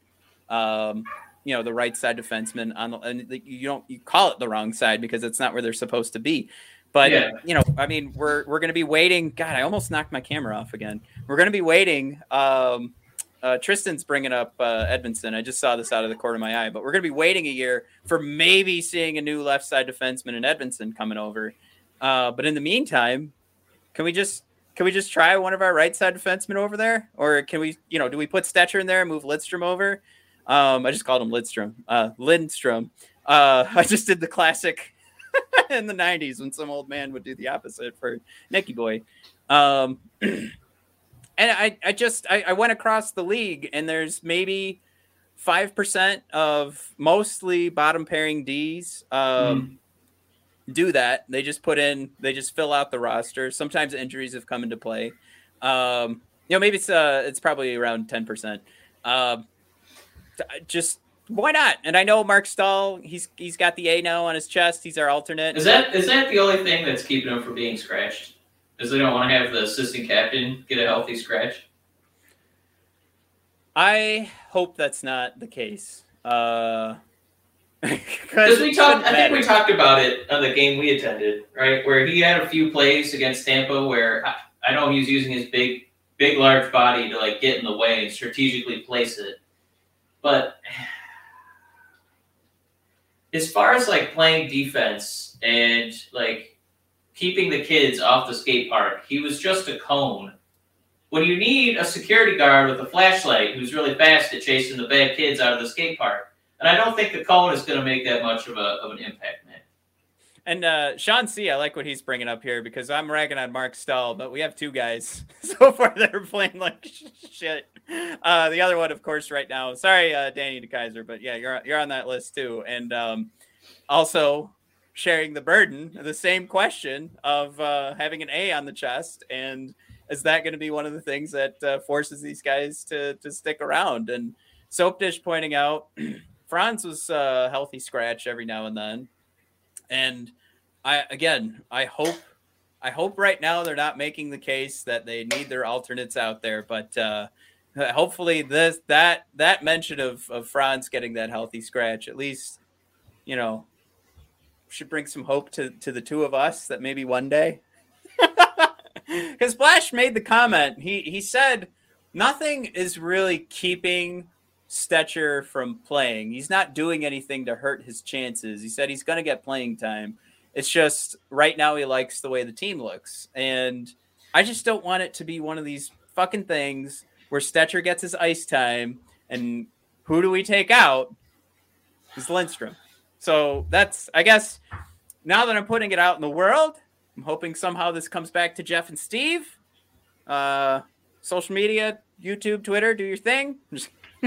um you know the right side defenseman on the and you don't you call it the wrong side because it's not where they're supposed to be but Yeah. you know I mean we're we're gonna be waiting God I almost knocked my camera off again we're gonna be waiting um uh, Tristan's bringing up uh, Edvinsson. I just saw this out of the corner of my eye, but we're going to be waiting a year for maybe seeing a new left side defenseman in Edvinsson coming over. Uh, but in the meantime, can we just can we just try one of our right side defensemen over there, or can we, you know, do we put Stecher in there and move Lidstrom over? Um, I just called him Lidstrom, uh, Lindstrom. Uh, <laughs> I just did the classic <laughs> in the '90s when some old man would do the opposite for Nicky Boy. Um, <clears throat> and I, I just I, I went across the league and there's maybe five percent of mostly bottom pairing D's um, do that. They just put in, they just fill out the roster. Sometimes injuries have come into play. Um, you know, maybe it's uh, it's probably around ten percent. Uh, just why not? And I know Marc Staal, he's he's got the A now on his chest. He's our alternate. Is that is that the only thing that's keeping him from being scratched? Is they don't want to have the assistant captain get a healthy scratch? I hope that's not the case. Uh, <laughs> because we talked, I think we talked about it on the game we attended, right? Where he had a few plays against Tampa where I, I know he was using his big, big, large body to like get in the way and strategically place it. But <sighs> as far as like playing defense and like keeping the kids off the skate park, he was just a cone. When you need a security guard with a flashlight who's really fast at chasing the bad kids out of the skate park, and I don't think the cone is going to make that much of, a, of an impact, man. And uh, Sean C, I like what he's bringing up here because I'm ragging on Marc Staal, but we have two guys <laughs> so far that are playing like <laughs> shit. Uh, the other one, of course, right now. Sorry, uh, Danny DeKeyser, but yeah, you're you're on that list too. And um, also sharing the burden, the same question of uh, having an A on the chest, and is that going to be one of the things that uh, forces these guys to to stick around? And Soap Dish pointing out. <clears throat> Frans was a healthy scratch every now and then. And I again, I hope I hope right now they're not making the case that they need their alternates out there, but uh hopefully this that that mention of of Frans getting that healthy scratch at least you know should bring some hope to to the two of us that maybe one day <laughs> because Splash made the comment he he said nothing is really keeping Stecher from playing. He's not doing anything to hurt his chances. He said he's going to get playing time. It's just right now he likes the way the team looks. And I just don't want it to be one of these fucking things where Stecher gets his ice time and who do we take out? Is Lindstrom. So that's, I guess, now that I'm putting it out in the world, I'm hoping somehow this comes back to Jeff and Steve. Uh, social media, YouTube, Twitter, do your thing. <laughs>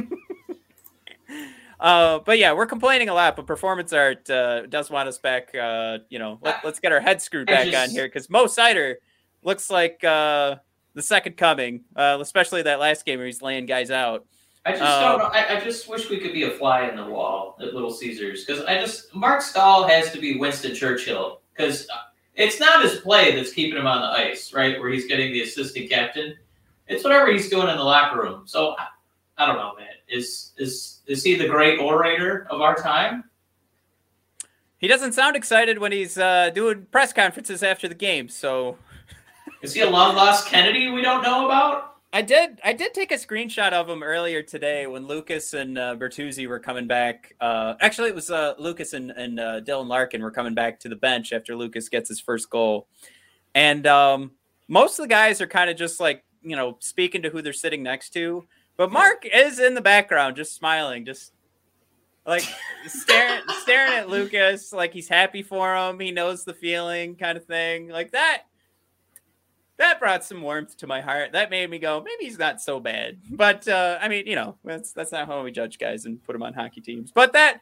uh, but yeah, we're complaining a lot, but performance art uh, does want us back. Uh, you know, let, us get our heads screwed back just, on here because Mo Seider looks like uh, the second coming, uh, especially that last game where he's laying guys out. I just don't know. I, I, just wish we could be a fly in the wall at Little Caesars because I just Marc Staal has to be Winston Churchill because it's not his play that's keeping him on the ice, right? Where he's getting the assistant captain. It's whatever he's doing in the locker room. So I don't know, man. Is is is he the great orator of our time? He doesn't sound excited when he's uh, doing press conferences after the game. So, is he a long lost Kennedy we don't know about? I did. I did take a screenshot of him earlier today when Lucas and uh, Bertuzzi were coming back. Uh, actually, it was uh, Lucas and, and uh, Dylan Larkin were coming back to the bench after Lucas gets his first goal, and um, most of the guys are kind of just like you know speaking to who they're sitting next to. But Mark is in the background, just smiling, just like <laughs> staring staring at Lucas, like he's happy for him. He knows the feeling, kind of thing. Like that. That brought some warmth to my heart. That made me go, maybe he's not so bad. <laughs> But uh, I mean, you know, that's that's not how we judge guys and put them on hockey teams. But that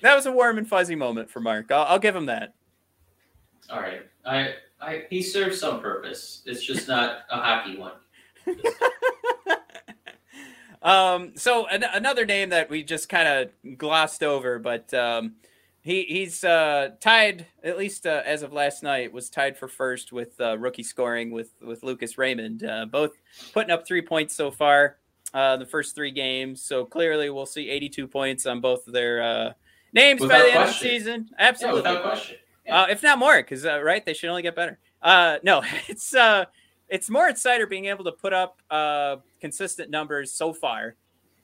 that was a warm and fuzzy moment for Mark. I'll, I'll give him that. All right, I, I he serves some purpose. It's just not a hockey one. <laughs> Um, so an- another name that we just kind of glossed over, but um, he he's uh, tied at least uh, as of last night was tied for first with uh, rookie scoring with with Lucas Raymond. Uh, both putting up three points so far uh, the first three games. So clearly we'll see 82 points on both of their uh, names without by the question. end of the season. Absolutely, yeah, without question. Yeah. Uh, if not more, because uh, right, they should only get better. Uh, no, <laughs> it's uh, it's more exciting being able to put up uh, consistent numbers so far,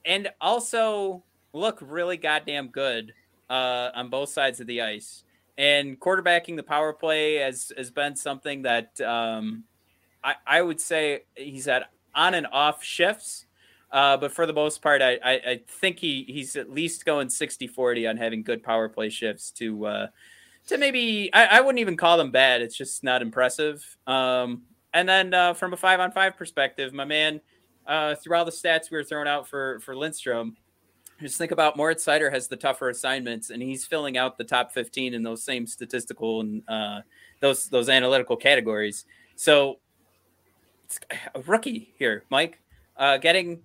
and also look really goddamn good uh, on both sides of the ice. And quarterbacking the power play has has been something that um, I, I would say he's had on and off shifts. Uh, but for the most part, I, I, I, think he, he's at least going 60 40 on having good power play shifts to uh, to maybe I, I wouldn't even call them bad. It's just not impressive. Um, and then uh, from a five on five perspective, my man, uh, through all the stats we were throwing out for for Lindstrom, Just think about Moritz Seider has the tougher assignments, and he's filling out the top 15 in those same statistical and uh, those those analytical categories. So, it's a rookie here, Mike, uh, getting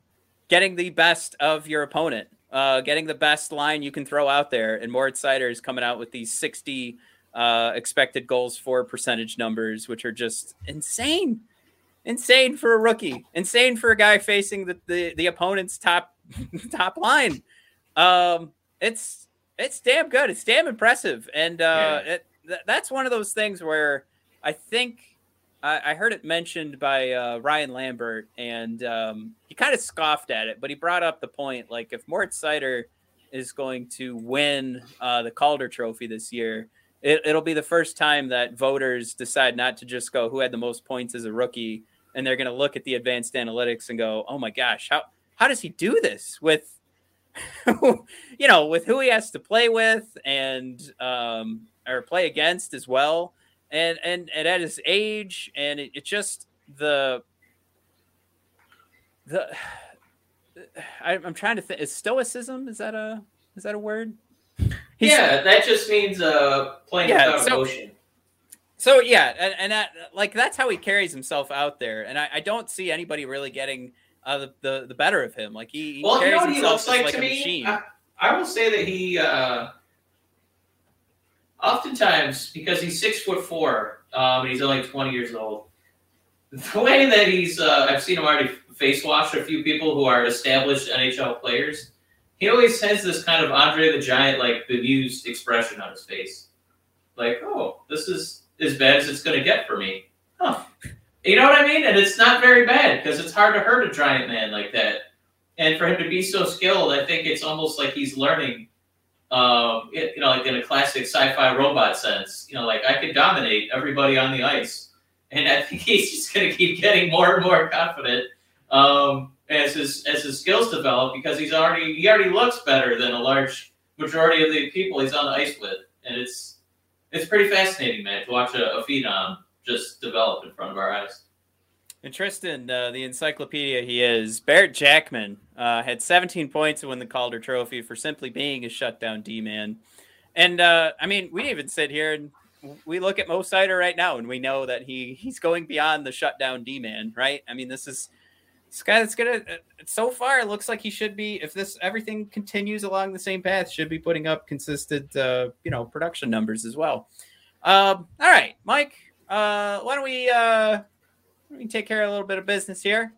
getting the best of your opponent, uh, getting the best line you can throw out there, and Moritz Seider is coming out with these 60 uh, expected goals for percentage numbers, which are just insane, insane for a rookie, insane for a guy facing the the, the opponent's top <laughs> top line. Um, it's it's damn good. It's damn impressive, and uh, Yeah. it, th- that's one of those things where I think I, I heard it mentioned by uh, Ryan Lambert, and um, he kind of scoffed at it, but he brought up the point like if Moritz Seider is going to win uh, the Calder Trophy this year, it, it'll be the first time that voters decide not to just go who had the most points as a rookie, and they're going to look at the advanced analytics and go, oh my gosh, how how does he do this with <laughs> you know with who he has to play with and um, or play against as well, and and and at his age, and it, it just the the <sighs> I, I'm trying to think. Is stoicism is that a is that a word? He's- yeah, that just means uh, playing Yeah, without so- emotion. So yeah, and, and that like that's how he carries himself out there, and I, I don't see anybody really getting uh, the, the the better of him. Like he, he Well, you carries know what he himself looks just like, to me? I, I will say that he, uh, oftentimes, because he's six foot four, um, and he's only 20 years old, <laughs> the way that he's, uh, I've seen him already face wash a few people who are established NHL players. He always has this kind of Andre the Giant, like bemused expression on his face. Like, oh, this is as bad as it's going to get for me. Huh. You know what I mean? And it's not very bad because it's hard to hurt a giant man like that. And for him to be so skilled, I think it's almost like he's learning, um, it, you know, like in a classic sci-fi robot sense. You know, like I could dominate everybody on the ice, and I think <laughs> he's just going to keep getting more and more confident um, as his as his skills develop because he's already he already looks better than a large majority of the people he's on the ice with, and it's it's pretty fascinating, man, to watch a, a phenom just develop in front of our eyes. And Tristan, uh, the encyclopedia he is, Barrett Jackman uh, had 17 points to win the Calder Trophy for simply being a shutdown D man. And uh, I mean, we even sit here and we look at Mo Seider right now, and we know that he he's going beyond the shutdown D man, right? I mean, this is this guy that's gonna. uh, So far, it looks like he should be. If this everything continues along the same path, should be putting up consistent, uh, you know, production numbers as well. Um, all right, Mike. Uh, why don't we uh, me take care of a little bit of business here.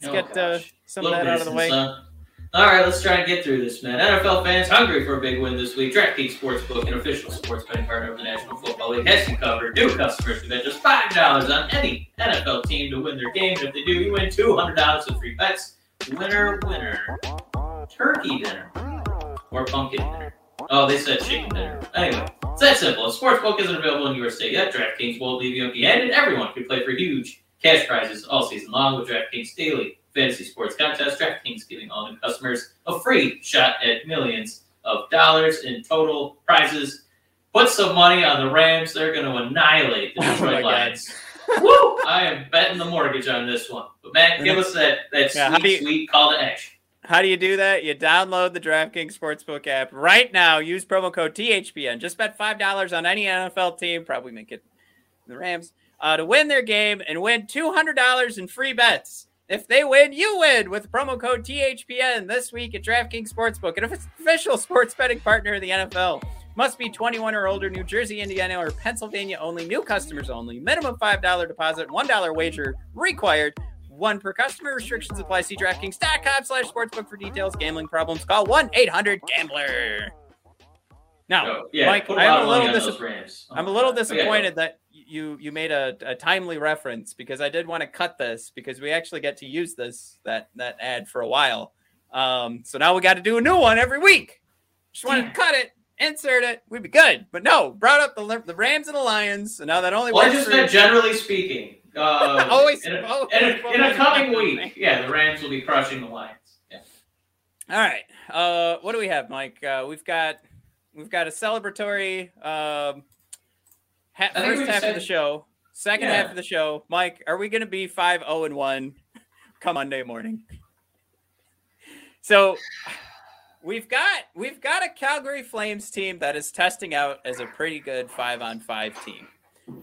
Let's Oh, get uh, some of that out of the way. huh? All right, let's try and get through this, man. NFL fans hungry for a big win this week. DraftKings Sportsbook, an official sports betting partner of the National Football League, has you covered. New customers can bet just five dollars on any NFL team to win their game. And if they do, you win two hundred dollars in free bets. Winner, winner, turkey dinner or pumpkin dinner. Oh, they said chicken dinner. Anyway, it's that simple. If Sportsbook isn't available in your state yet, DraftKings won't leave you empty-handed. Everyone can play for huge cash prizes all season long with DraftKings Daily Fantasy Sports Contest. DraftKings giving all new customers a free shot at millions of dollars in total prizes. Put some money on the Rams. They're going to annihilate the <laughs> Oh Detroit God. Lions. <laughs> Woo! I am betting the mortgage on this one. But Matt, give us that that Yeah, sweet, you- sweet call to action. How do you do that? You download the DraftKings Sportsbook app right now. Use promo code THPN. Just bet five dollars on any NFL team. Probably make it the Rams uh, to win their game and win two hundred dollars in free bets. If they win, you win with promo code THPN this week at DraftKings Sportsbook, an official sports betting partner of the NFL. Must be 21 or older, New Jersey, Indiana, or Pennsylvania only. New customers only. Minimum $5 deposit, $1 wager required. One per customer. Restrictions apply. See DraftKings.com slash sportsbook for details. Gambling problems, call 1-800-GAMBLER. Now, Oh, yeah, Mike, I'm a little money dis- those Rams. I'm a little God. Okay, disappointed that you you made a, a timely reference because I did want to cut this because we actually get to use this that that ad for a while. Um, so now we got to do a new one every week. Just wanted to cut it, insert it, we'd be good. But no, brought up the the Rams and the Lions, and now that only Well, I works just for- meant generally speaking. Uh, <laughs> Always- in a, always in a, in a always coming week, thing. yeah, the Rams will be crushing the Lions. Yeah. All right. Uh, what do we have, Mike? Uh, we've got we've got a celebratory um, ha- first half said- of the show. Second Yeah. half of the show, Mike. Are we going to be five zero and one come Monday morning? So we've got we've got a Calgary Flames team that is testing out as a pretty good five on five team.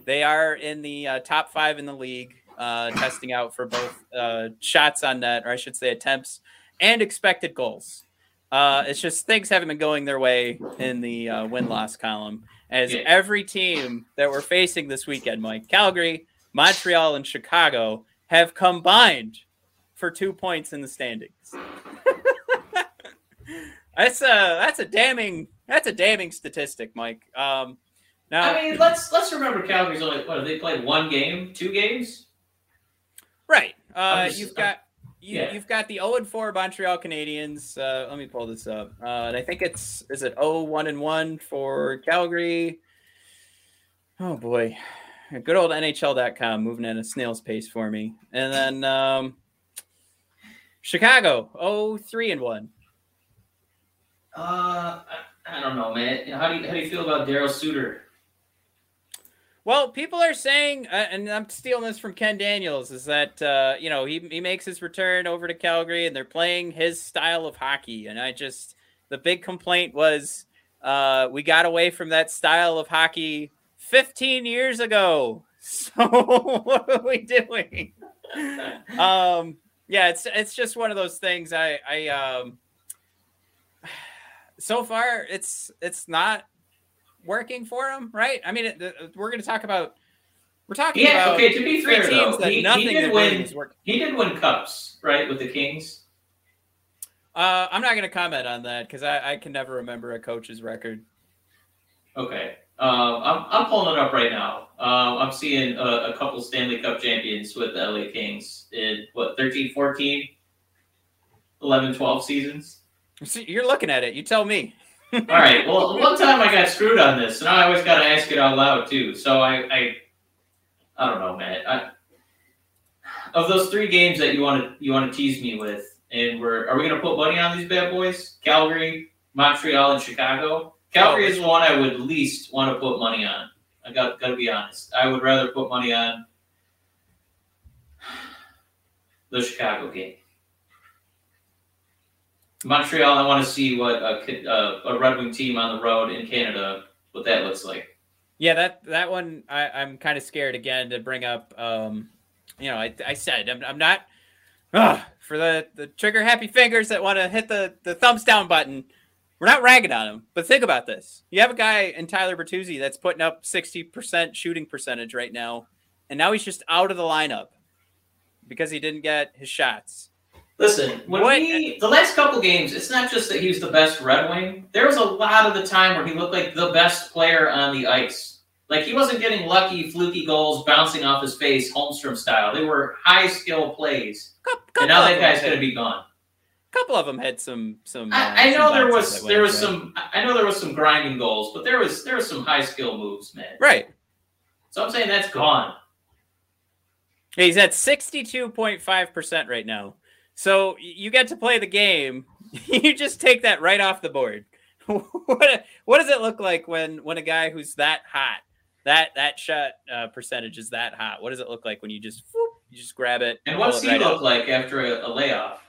They are in the uh, top five in the league, uh, testing out for both uh, shots on net, or I should say attempts, and expected goals. Uh, it's just things haven't been going their way in the uh, win loss column. As Yeah. every team that we're facing this weekend, Mike, Calgary, Montreal, and Chicago have combined for two points in the standings. <laughs> that's a that's a damning that's a damning statistic, Mike. Um, now, I mean, let's let's remember Calgary's only what they played one game, two games? right? Uh, just- you've got you, yeah. you've got the 0 and 4 Montreal Canadiens. Uh, let me pull this up. Uh, and I think it's is it 0 1 and 1 for Calgary. Oh boy. Good old NHL.com moving at a snail's pace for me. And then um, Chicago 0 3 and 1. Uh, I, I don't know, man. How do you how do you feel about Darryl Sutter? Well, people are saying, uh, and I'm stealing this from Ken Daniels, is that uh, you know he he makes his return over to Calgary, and they're playing his style of hockey. And I just the big complaint was uh, we got away from that style of hockey 15 years ago. <laughs> So what are we doing? <laughs> um, yeah, it's it's just one of those things. I I um, <sighs> so far it's it's not working for him, right? I mean, it, the- we're going to talk about we're talking Yeah, about okay. To be three fair, teams though, that he, nothing he did win. He did win cups, right, with the Kings. Uh, I'm not going to comment on that because I, I can never remember a coach's record. Okay. Um, I'm, I'm pulling it up right now. Um, I'm seeing a, a couple Stanley Cup champions with the LA Kings in what 13, 14, 11, 12 seasons. See, you're looking at it. You tell me. All right. Well, one time I got screwed on this, and I always got to ask it out loud too. So I, I, I don't know, man. I, of those three games that you want to you want to tease me with, and we're are we going to put money on these bad boys? Calgary, Montreal, and Chicago. Calgary is the one I would least want to put money on. I got got to be honest. I would rather put money on the Chicago game. Montreal, I want to see what a, a, a Red Wing team on the road in Canada, what that looks like. Yeah, that that one I, I'm kind of scared again to bring up. Um, you know, I, I said I'm, I'm not ugh, for the the trigger happy fingers that want to hit the the thumbs down button. We're not ragging on him, but think about this: you have a guy in Tyler Bertuzzi that's putting up 60 percent shooting percentage right now, and now he's just out of the lineup because he didn't get his shots. Listen, when What- we the last couple games, it's not just that he was the best Red Wing. There was a lot of the time where he looked like the best player on the ice. Like he wasn't getting lucky, fluky goals bouncing off his face, Holmstrom style. They were high skill plays, Couple, and now that guy's going to be gone. A couple of them had some some. uh, I, I some know there was there was right. some I know there was some grinding goals, but there was there was some high skill moves, man. right. So I'm saying that's gone. He's at 62.5% right now. So you get to play the game. <laughs> You just take that right off the board. <laughs> what what does it look like when when a guy who's that hot, that that shot uh, percentage is that hot? What does it look like when you just whoop, you just grab it? And what's he right look out? like after a, a layoff?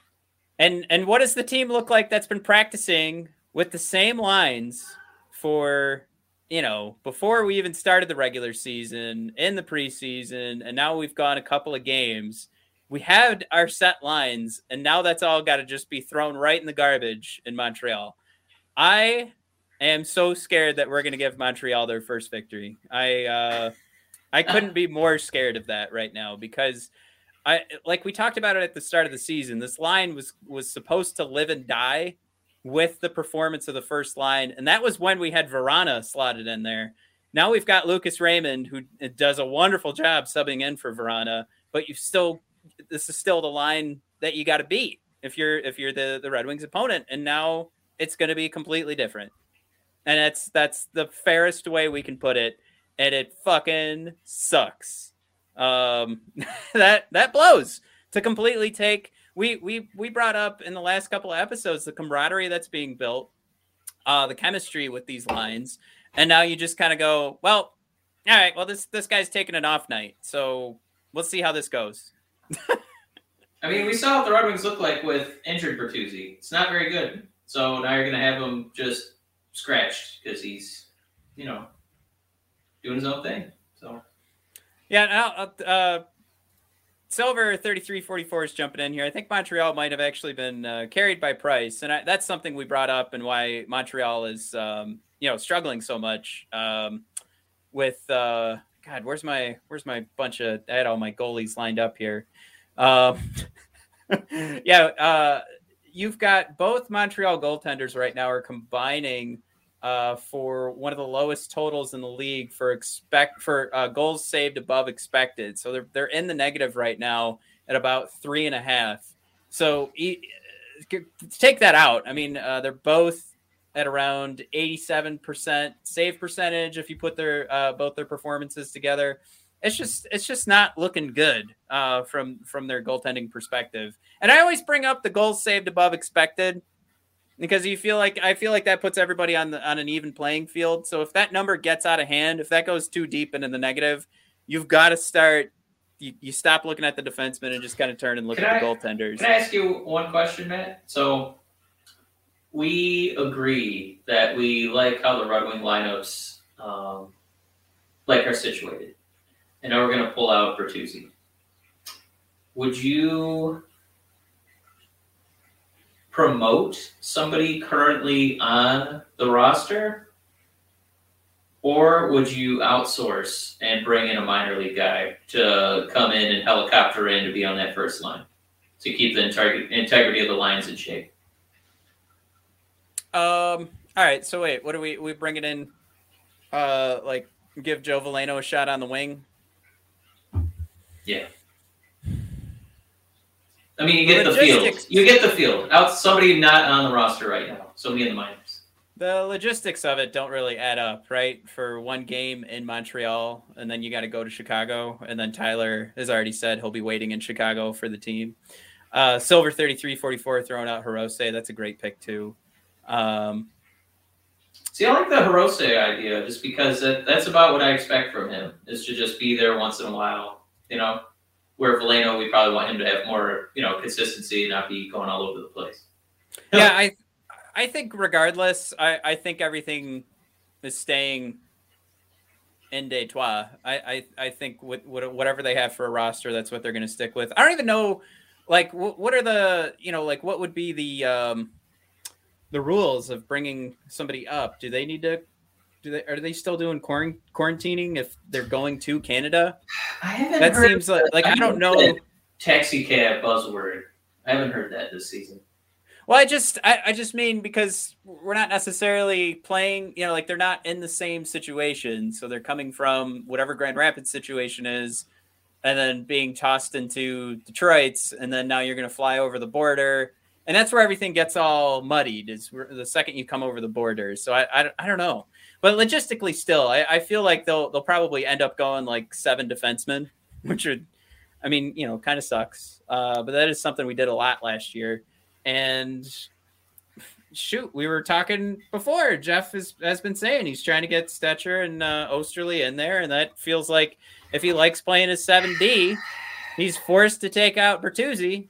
And and what does the team look like that's been practicing with the same lines for you know before we even started the regular season, in the preseason, and now we've gone a couple of games. We had our set lines, and now that's all got to just be thrown right in the garbage in Montreal. I am so scared that we're going to give Montreal their first victory. I uh, I couldn't be more scared of that right now because I like we talked about it at the start of the season. This line was was supposed to live and die with the performance of the first line, and that was when we had Vrana slotted in there. Now we've got Lucas Raymond, who does a wonderful job subbing in for Vrana, but you've still this is still the line that you got to beat if you're if you're the the Red Wings opponent, and now it's going to be completely different, and that's that's the fairest way we can put it, and it fucking sucks. Um <laughs> that that blows to completely take we we we brought up in the last couple of episodes the camaraderie that's being built uh the chemistry with these lines and now you just kind of go well all right well this this guy's taking an off night so we'll see how this goes <laughs> I mean, we saw what the Red Wings look like with injured Bertuzzi. It's not very good. So now you're going to have him just scratched because he's, you know, doing his own thing. So Yeah, uh, Silver 3344 is jumping in here. I think Montreal might have actually been uh, carried by Price, and I, that's something we brought up and why Montreal is, um, you know, struggling so much um, with. Uh, God, where's my where's my bunch of? I had all my goalies lined up here. Um, <laughs> yeah, uh, you've got both Montreal goaltenders right now are combining uh, for one of the lowest totals in the league for expect for uh, goals saved above expected. So they're they're in the negative right now at about three and a half. So e- take that out. I mean, uh, they're both at around eighty-seven percent save percentage if you put their uh, both their performances together. It's just it's just not looking good uh, from from their goaltending perspective. And I always bring up the goals saved above expected because you feel like I feel like that puts everybody on the on an even playing field. So if that number gets out of hand, if that goes too deep into the negative, you've got to start. You, you stop looking at the defenseman and just kind of turn and look Can at the I- goaltenders. Can I ask you one question, Matt? So we agree that we like how the Red Wing lineups um, like are situated, and now we're going to pull out Bertuzzi. Would you promote somebody currently on the roster, or would you outsource and bring in a minor league guy to come in and helicopter in to be on that first line? to keep the integrity of the lines in shape. Um. All right. So wait, what are we we bringing in? Uh, like give Joe Veleno a shot on the wing. Yeah. I mean, you get the field. You get the field. Out somebody not on the roster right now. Somebody in the minors. The logistics of it don't really add up, right? For one game in Montreal, and then you got to go to Chicago, and then Tyler has already said he'll be waiting in Chicago for the team. Uh, Silver thirty three forty four throwing out Hirose. That's a great pick too. Um, See, I like the Hirose idea just because that, that's about what I expect from him is to just be there once in a while. You know, where Veleno, we probably want him to have more, you know, consistency and not be going all over the place. yeah, I I think regardless, I, I think everything is staying in Detroit. I, I, I think what, what, whatever they have for a roster, that's what they're going to stick with. I don't even know, like, what, what are the, you know, like, what would be the, um, the rules of bringing somebody up? Do they need to, do they, are they still doing quarant- quarantining if they're going to Canada? I haven't That heard seems like, like, I don't know. taxi cab buzzword. I haven't heard that this season. Well, I just I, I just mean because we're not necessarily playing, you know, like they're not in the same situation. So they're coming from whatever Grand Rapids situation is, and then being tossed into Detroit's, and then now you're going to fly over the border, and that's where everything gets all muddied. Is the second you come over the border. So I I, I don't know, but logistically, still, I, I feel like they'll they'll probably end up going like seven defensemen, <laughs> which would, I mean, you know, kind of sucks. Uh, but that is something we did a lot last year and shoot, we were talking before. Jeff has, has been saying he's trying to get Stecher and uh, Oesterle in there, and that feels like if he likes playing his 7D, he's forced to take out Bertuzzi.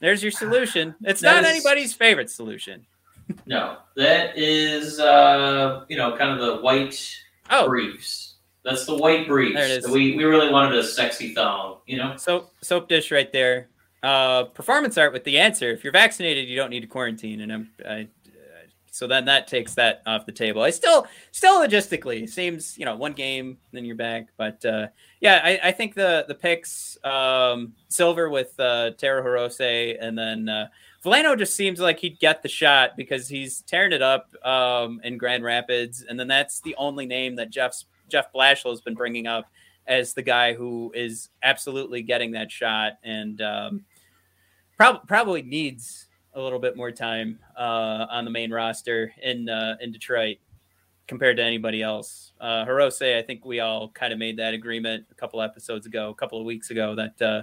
There's your solution. It's That not is- anybody's favorite solution. No, that is uh, you know kind of the white Oh, briefs. That's the white briefs. There it is. We we really wanted a sexy thong, you know. soap soap dish right there. Uh, performance art with the answer. If you're vaccinated, you don't need to quarantine, and I'm. I, so then that takes that off the table. I still, still logistically seems you know one game, then you're back. But uh, yeah, I, I think the the picks um, silver with uh, Taro Hirose, and then uh, Veleno just seems like he'd get the shot because he's tearing it up um, in Grand Rapids, and then that's the only name that Jeff's Jeff Blashill has been bringing up as the guy who is absolutely getting that shot and um, prob- probably needs a little bit more time uh, on the main roster in uh, in Detroit compared to anybody else. Uh, Hirose, I think we all kind of made that agreement a couple episodes ago, a couple of weeks ago, that uh,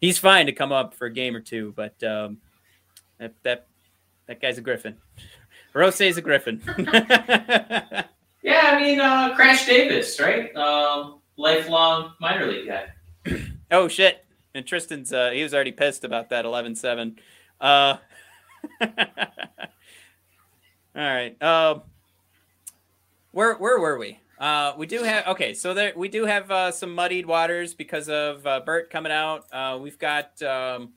he's fine to come up for a game or two, but um, that that that guy's a griffin. <laughs> Hirose is a griffin. <laughs> Yeah, I mean uh, Crash Davis, right? Um, lifelong minor league guy. Oh shit! And Tristan's uh, he was already pissed about that 11-7. Uh, <laughs> All right. Um, where where were we? Uh, we do have okay. So there we do have uh, some muddied waters because of uh, Bert coming out. Uh, we've got um,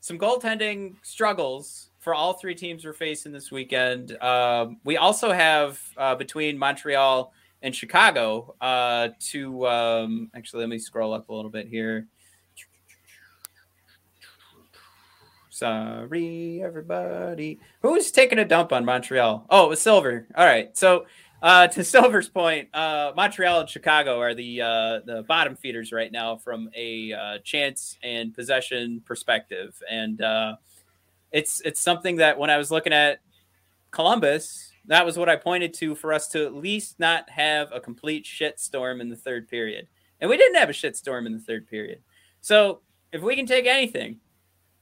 some goaltending struggles for all three teams we're facing this weekend. Um, we also have uh, between Montreal and Chicago uh, to um, actually let me scroll up a little bit here. Sorry, everybody. Who's taking a dump on Montreal? Oh, it was Silver. All right. So, uh, to <laughs> Silver's point, uh, Montreal and Chicago are the uh, the bottom feeders right now from a uh, chance and possession perspective, and uh, it's it's something that when I was looking at Columbus, that was what I pointed to for us to at least not have a complete shit storm in the third period, and we didn't have a shit storm in the third period. So, if we can take anything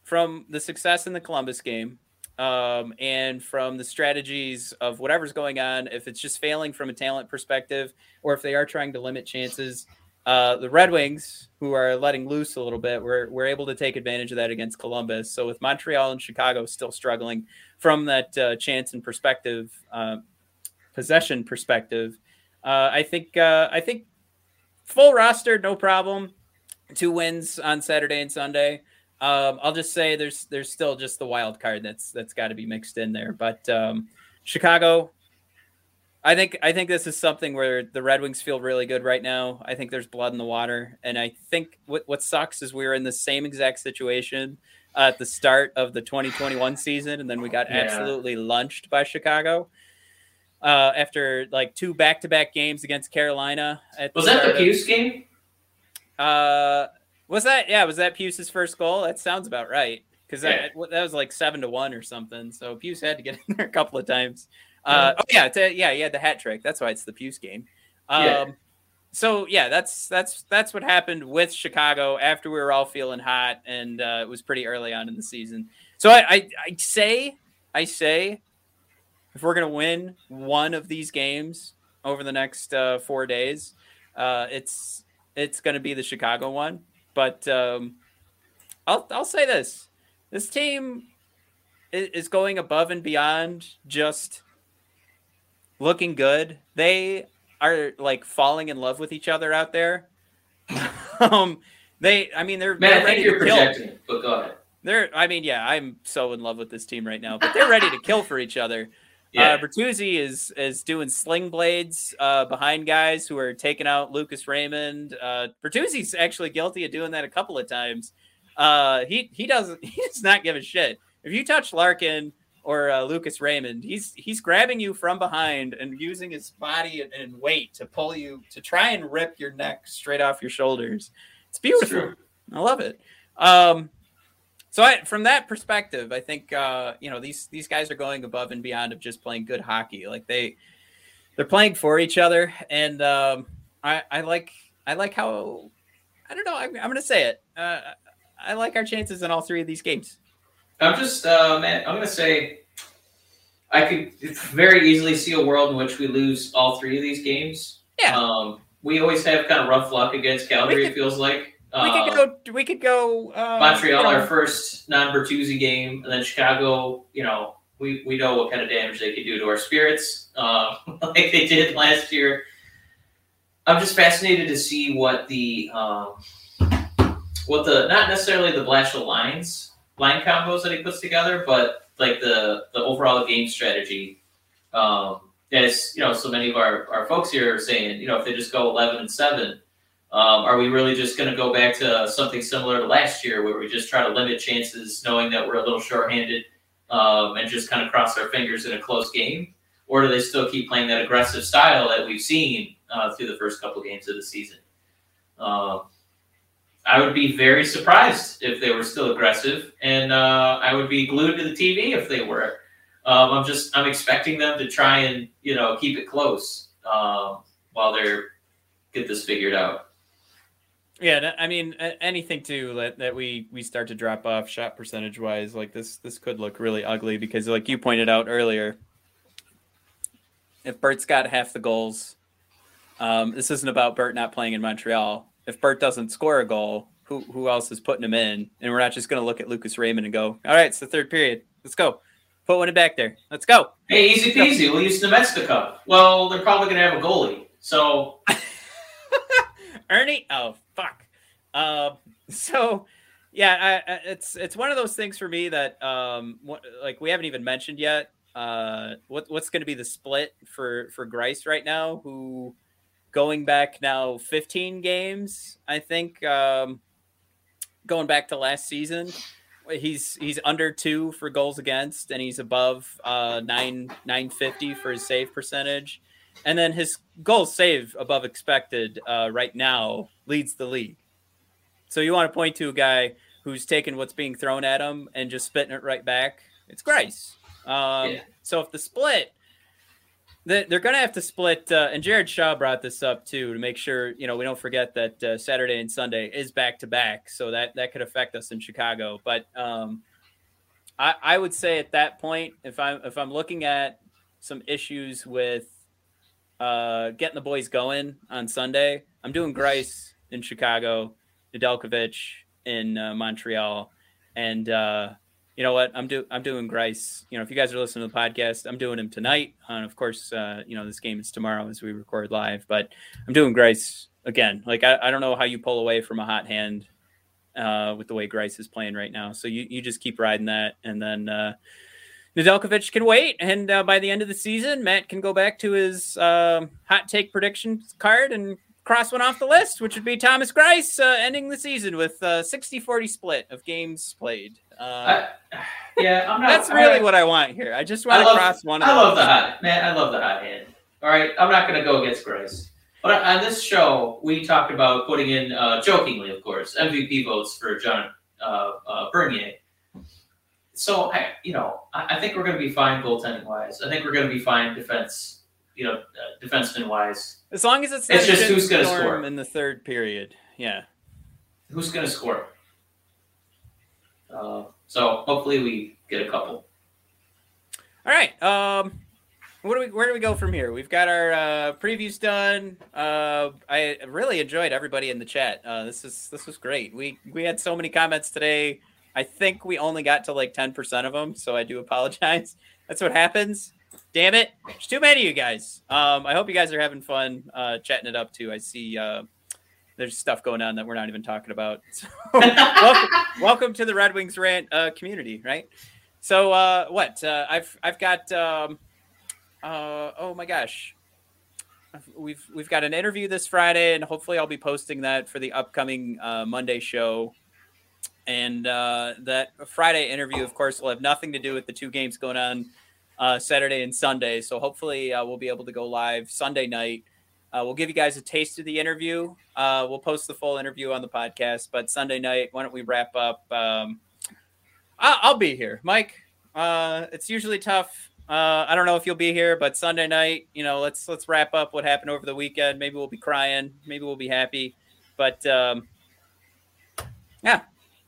from the success in the Columbus game um, and from the strategies of whatever's going on, if it's just failing from a talent perspective or if they are trying to limit chances, uh, the Red Wings, who are letting loose a little bit, we're, we're able to take advantage of that against Columbus. So with Montreal and Chicago still struggling from that uh, chance and perspective, uh, possession perspective, uh, I think uh, I think full roster, no problem. Two wins on Saturday and Sunday. Um, I'll just say there's there's still just the wild card that's that's got to be mixed in there. But um, Chicago, I think I think this is something where the Red Wings feel really good right now. I think there's blood in the water, and I think what what sucks is we were in the same exact situation uh, at the start of the 2021 season, and then we got Yeah. absolutely lunched by Chicago. Uh, after like two back-to-back games against Carolina, at Was that the of- game? uh, was that yeah? Was that Puce's first goal? That sounds about right because Yeah. that that was like seven to one or something. So Puce had to get <laughs> in there a couple of times. Uh, oh yeah, to, yeah, he had the hat trick. That's why it's the Puce game. Um, Yeah. So yeah, that's that's that's what happened with Chicago after we were all feeling hot, and uh, it was pretty early on in the season. So I, I I say I say if we're gonna win one of these games over the next uh, four days, uh, it's it's gonna be the Chicago one. But um, I'll I'll say this: this team is going above and beyond just looking good. They are like falling in love with each other out there. <laughs> um, they, I mean, they're, Man, they're I ready think you're to kill. projecting, but go ahead. They're, I mean, yeah, I'm so in love with this team right now, but they're ready to kill for each other. Yeah. Uh, Bertuzzi is is doing sling blades uh, behind guys who are taking out Lucas Raymond. Uh, Bertuzzi's actually guilty of doing that a couple of times. Uh, he he doesn't <laughs> he does not give a shit if you touch Larkin or uh, Lucas Raymond. He's he's grabbing you from behind and using his body and, and weight to pull you to try and rip your neck straight off your shoulders. It's beautiful. true. I love it. Um, so I, from that perspective, I think uh, you know these these guys are going above and beyond of just playing good hockey. Like they they're playing for each other, and um, I I like I like how I don't know. I'm, I'm going to say it. Uh, I like our chances in all three of these games. I'm just, uh, man, I'm going to say I could very easily see a world in which we lose all three of these games. Yeah. Um, we always have kind of rough luck against Calgary, it feels like. We could go. We could go. Uh, Montreal, you know, our first non Bertuzzi game, and then Chicago, you know, we, we know what kind of damage they could do to our spirits, uh, <laughs> like they did last year. I'm just fascinated to see what the um, what the not necessarily the Blashill lines line combos that he puts together, but like the the overall game strategy. Um, as you know, so many of our, our folks here are saying, you know, if they just go 11 and seven, um, are we really just going to go back to something similar to last year, where we just try to limit chances, knowing that we're a little shorthanded, um, and just kind of cross our fingers in a close game, or do they still keep playing that aggressive style that we've seen uh, through the first couple games of the season? Um, I would be very surprised if they were still aggressive, and uh, I would be glued to the TV if they were. Um, I'm just I'm expecting them to try and you know keep it close um, while they're get this figured out. Yeah, I mean anything too that, that we we start to drop off shot percentage wise, like this this could look really ugly because like you pointed out earlier, if Bert's got half the goals, um, this isn't about Bert not playing in Montreal. If Bert doesn't score a goal, who who else is putting him in? And we're not just going to look at Lucas Raymond and go, all right, it's the third period, let's go. Put one back there. Let's go. Hey, easy peasy. We'll use Cup. Well, they're probably going to have a goalie. So, <laughs> Erne. Oh fuck. Um. So, yeah, I, I, it's it's one of those things for me that um, what, like we haven't even mentioned yet. Uh, what what's going to be the split for for Greiss right now? Who going back now 15 games, I think. Um, going back to last season, he's he's under two for goals against, and he's above uh, nine nine fifty for his save percentage, and then his goal save above expected uh, right now leads the league. So you want to point to a guy who's taking what's being thrown at him and just spitting it right back. It's Greiss. Um, Yeah. So if the split, they- they're going to have to split. Uh, and Jared Shaw brought this up too to make sure you know we don't forget that uh, Saturday and Sunday is back to back, so that that could affect us in Chicago. But um, I, I would say at that point, if I'm if I'm looking at some issues with uh, getting the boys going on Sunday, I'm doing Greiss in Chicago, Nedeljkovic in uh, Montreal, and uh, you know what? I'm do I'm doing Greiss. You know, if you guys are listening to the podcast, I'm doing him tonight. And of course, uh, you know this game is tomorrow as we record live. But I'm doing Greiss again. Like I, I don't know how you pull away from a hot hand uh, with the way Greiss is playing right now. So you you just keep riding that, and then. Uh, Nedeljkovic can wait, and uh, by the end of the season, Matt can go back to his um hot take prediction card and cross one off the list, which would be Thomas Greiss uh, ending the season with a 60-40 split of games played. Uh, I, yeah, I'm not. that's really I, what I want here. I just I want to love, cross one. Of I love the hot man. I love the hot hand. All right, I'm not going to go against Grace. But on this show, we talked about putting in, uh, jokingly, of course, MVP votes for John uh, uh, Bernier. So I, you know, I, I think we're going to be fine goaltending wise. I think we're going to be fine defense, you know, uh, defenseman wise. As long as it's, It's just who's gonna score. in the third period. Yeah. Who's going to score? Uh, so hopefully we get a couple. All right. Um, what do we? Where do we go from here? We've got our uh, previews done. Uh, I really enjoyed everybody in the chat. Uh, this is this was great. We we had so many comments today. I think we only got to like ten percent of them, so I do apologize. That's what happens. Damn it! There's too many of you guys. Um, I hope you guys are having fun uh, chatting it up too. I see uh, there's stuff going on that we're not even talking about. <laughs> So, welcome, welcome to the Red Wings rant uh, community, right? So uh, what? Uh, I've I've got um, uh, oh my gosh, we've we've got an interview this Friday, and hopefully I'll be posting that for the upcoming uh, Monday show. And uh, that Friday interview, of course, will have nothing to do with the two games going on uh, Saturday and Sunday. So hopefully uh, we'll be able to go live Sunday night. Uh, we'll give you guys a taste of the interview. Uh, we'll post the full interview on the podcast. But Sunday night, why don't we wrap up? Um, I'll, I'll be here, Mike. Uh, it's usually tough. I don't know if you'll be here, but Sunday night, you know, let's let's wrap up what happened over the weekend. Maybe we'll be crying. Maybe we'll be happy. But um, yeah,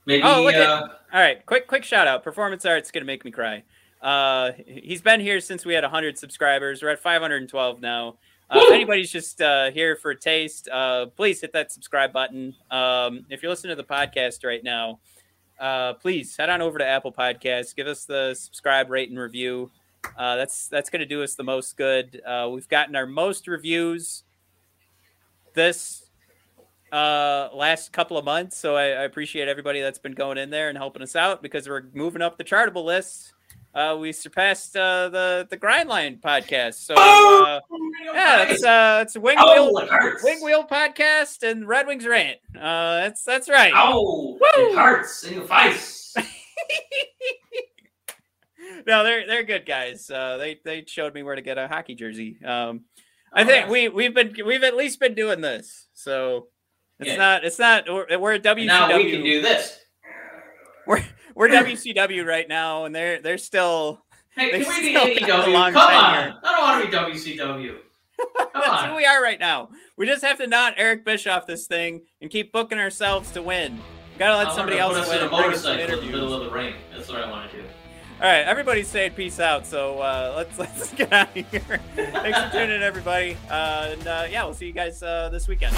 Maybe. Oh, look at- uh, all right, quick quick shout out. Performance Art's gonna make me cry. Uh, he's been here since we had 100 subscribers. We're at 512 now. Uh, if anybody's just uh, here for a taste, uh, please hit that subscribe button. Um, if you're listening to the podcast right now, uh, please head on over to Apple Podcasts. Give us the subscribe, rate, and review. Uh, that's that's going to do us the most good. Uh, we've gotten our most reviews this uh last couple of months. So I, I appreciate everybody that's been going in there and helping us out because we're moving up the chartable list. Uh we surpassed uh the the grindline podcast. So uh, yeah it's uh it's a wing Oh, wheel it wing wheel podcast and red wings rant uh that's that's right. Oh! It hurts in your face. <laughs> no they're they're good guys. Uh they they showed me where to get a hockey jersey. Um i Oh, think we we've been we've at least been doing this. So it's Yeah. not it's not we're, we're at WCW now we can do this. we're we're WCW right now, and they're they're still Hey, They can we be AEW? Come on. I don't want to be WCW. Come that's on. who we are right now. We just have to not Eric Bischoff this thing and keep booking ourselves to win. We Gotta let I somebody else put us win in a and bring us some motorcycle in the middle of the ring. That's what I want to do. All right, everybody's saying peace out. So uh, let's <laughs> let's get out of here. Thanks for tuning in, everybody. Uh, and uh, yeah, we'll see you guys uh, this weekend.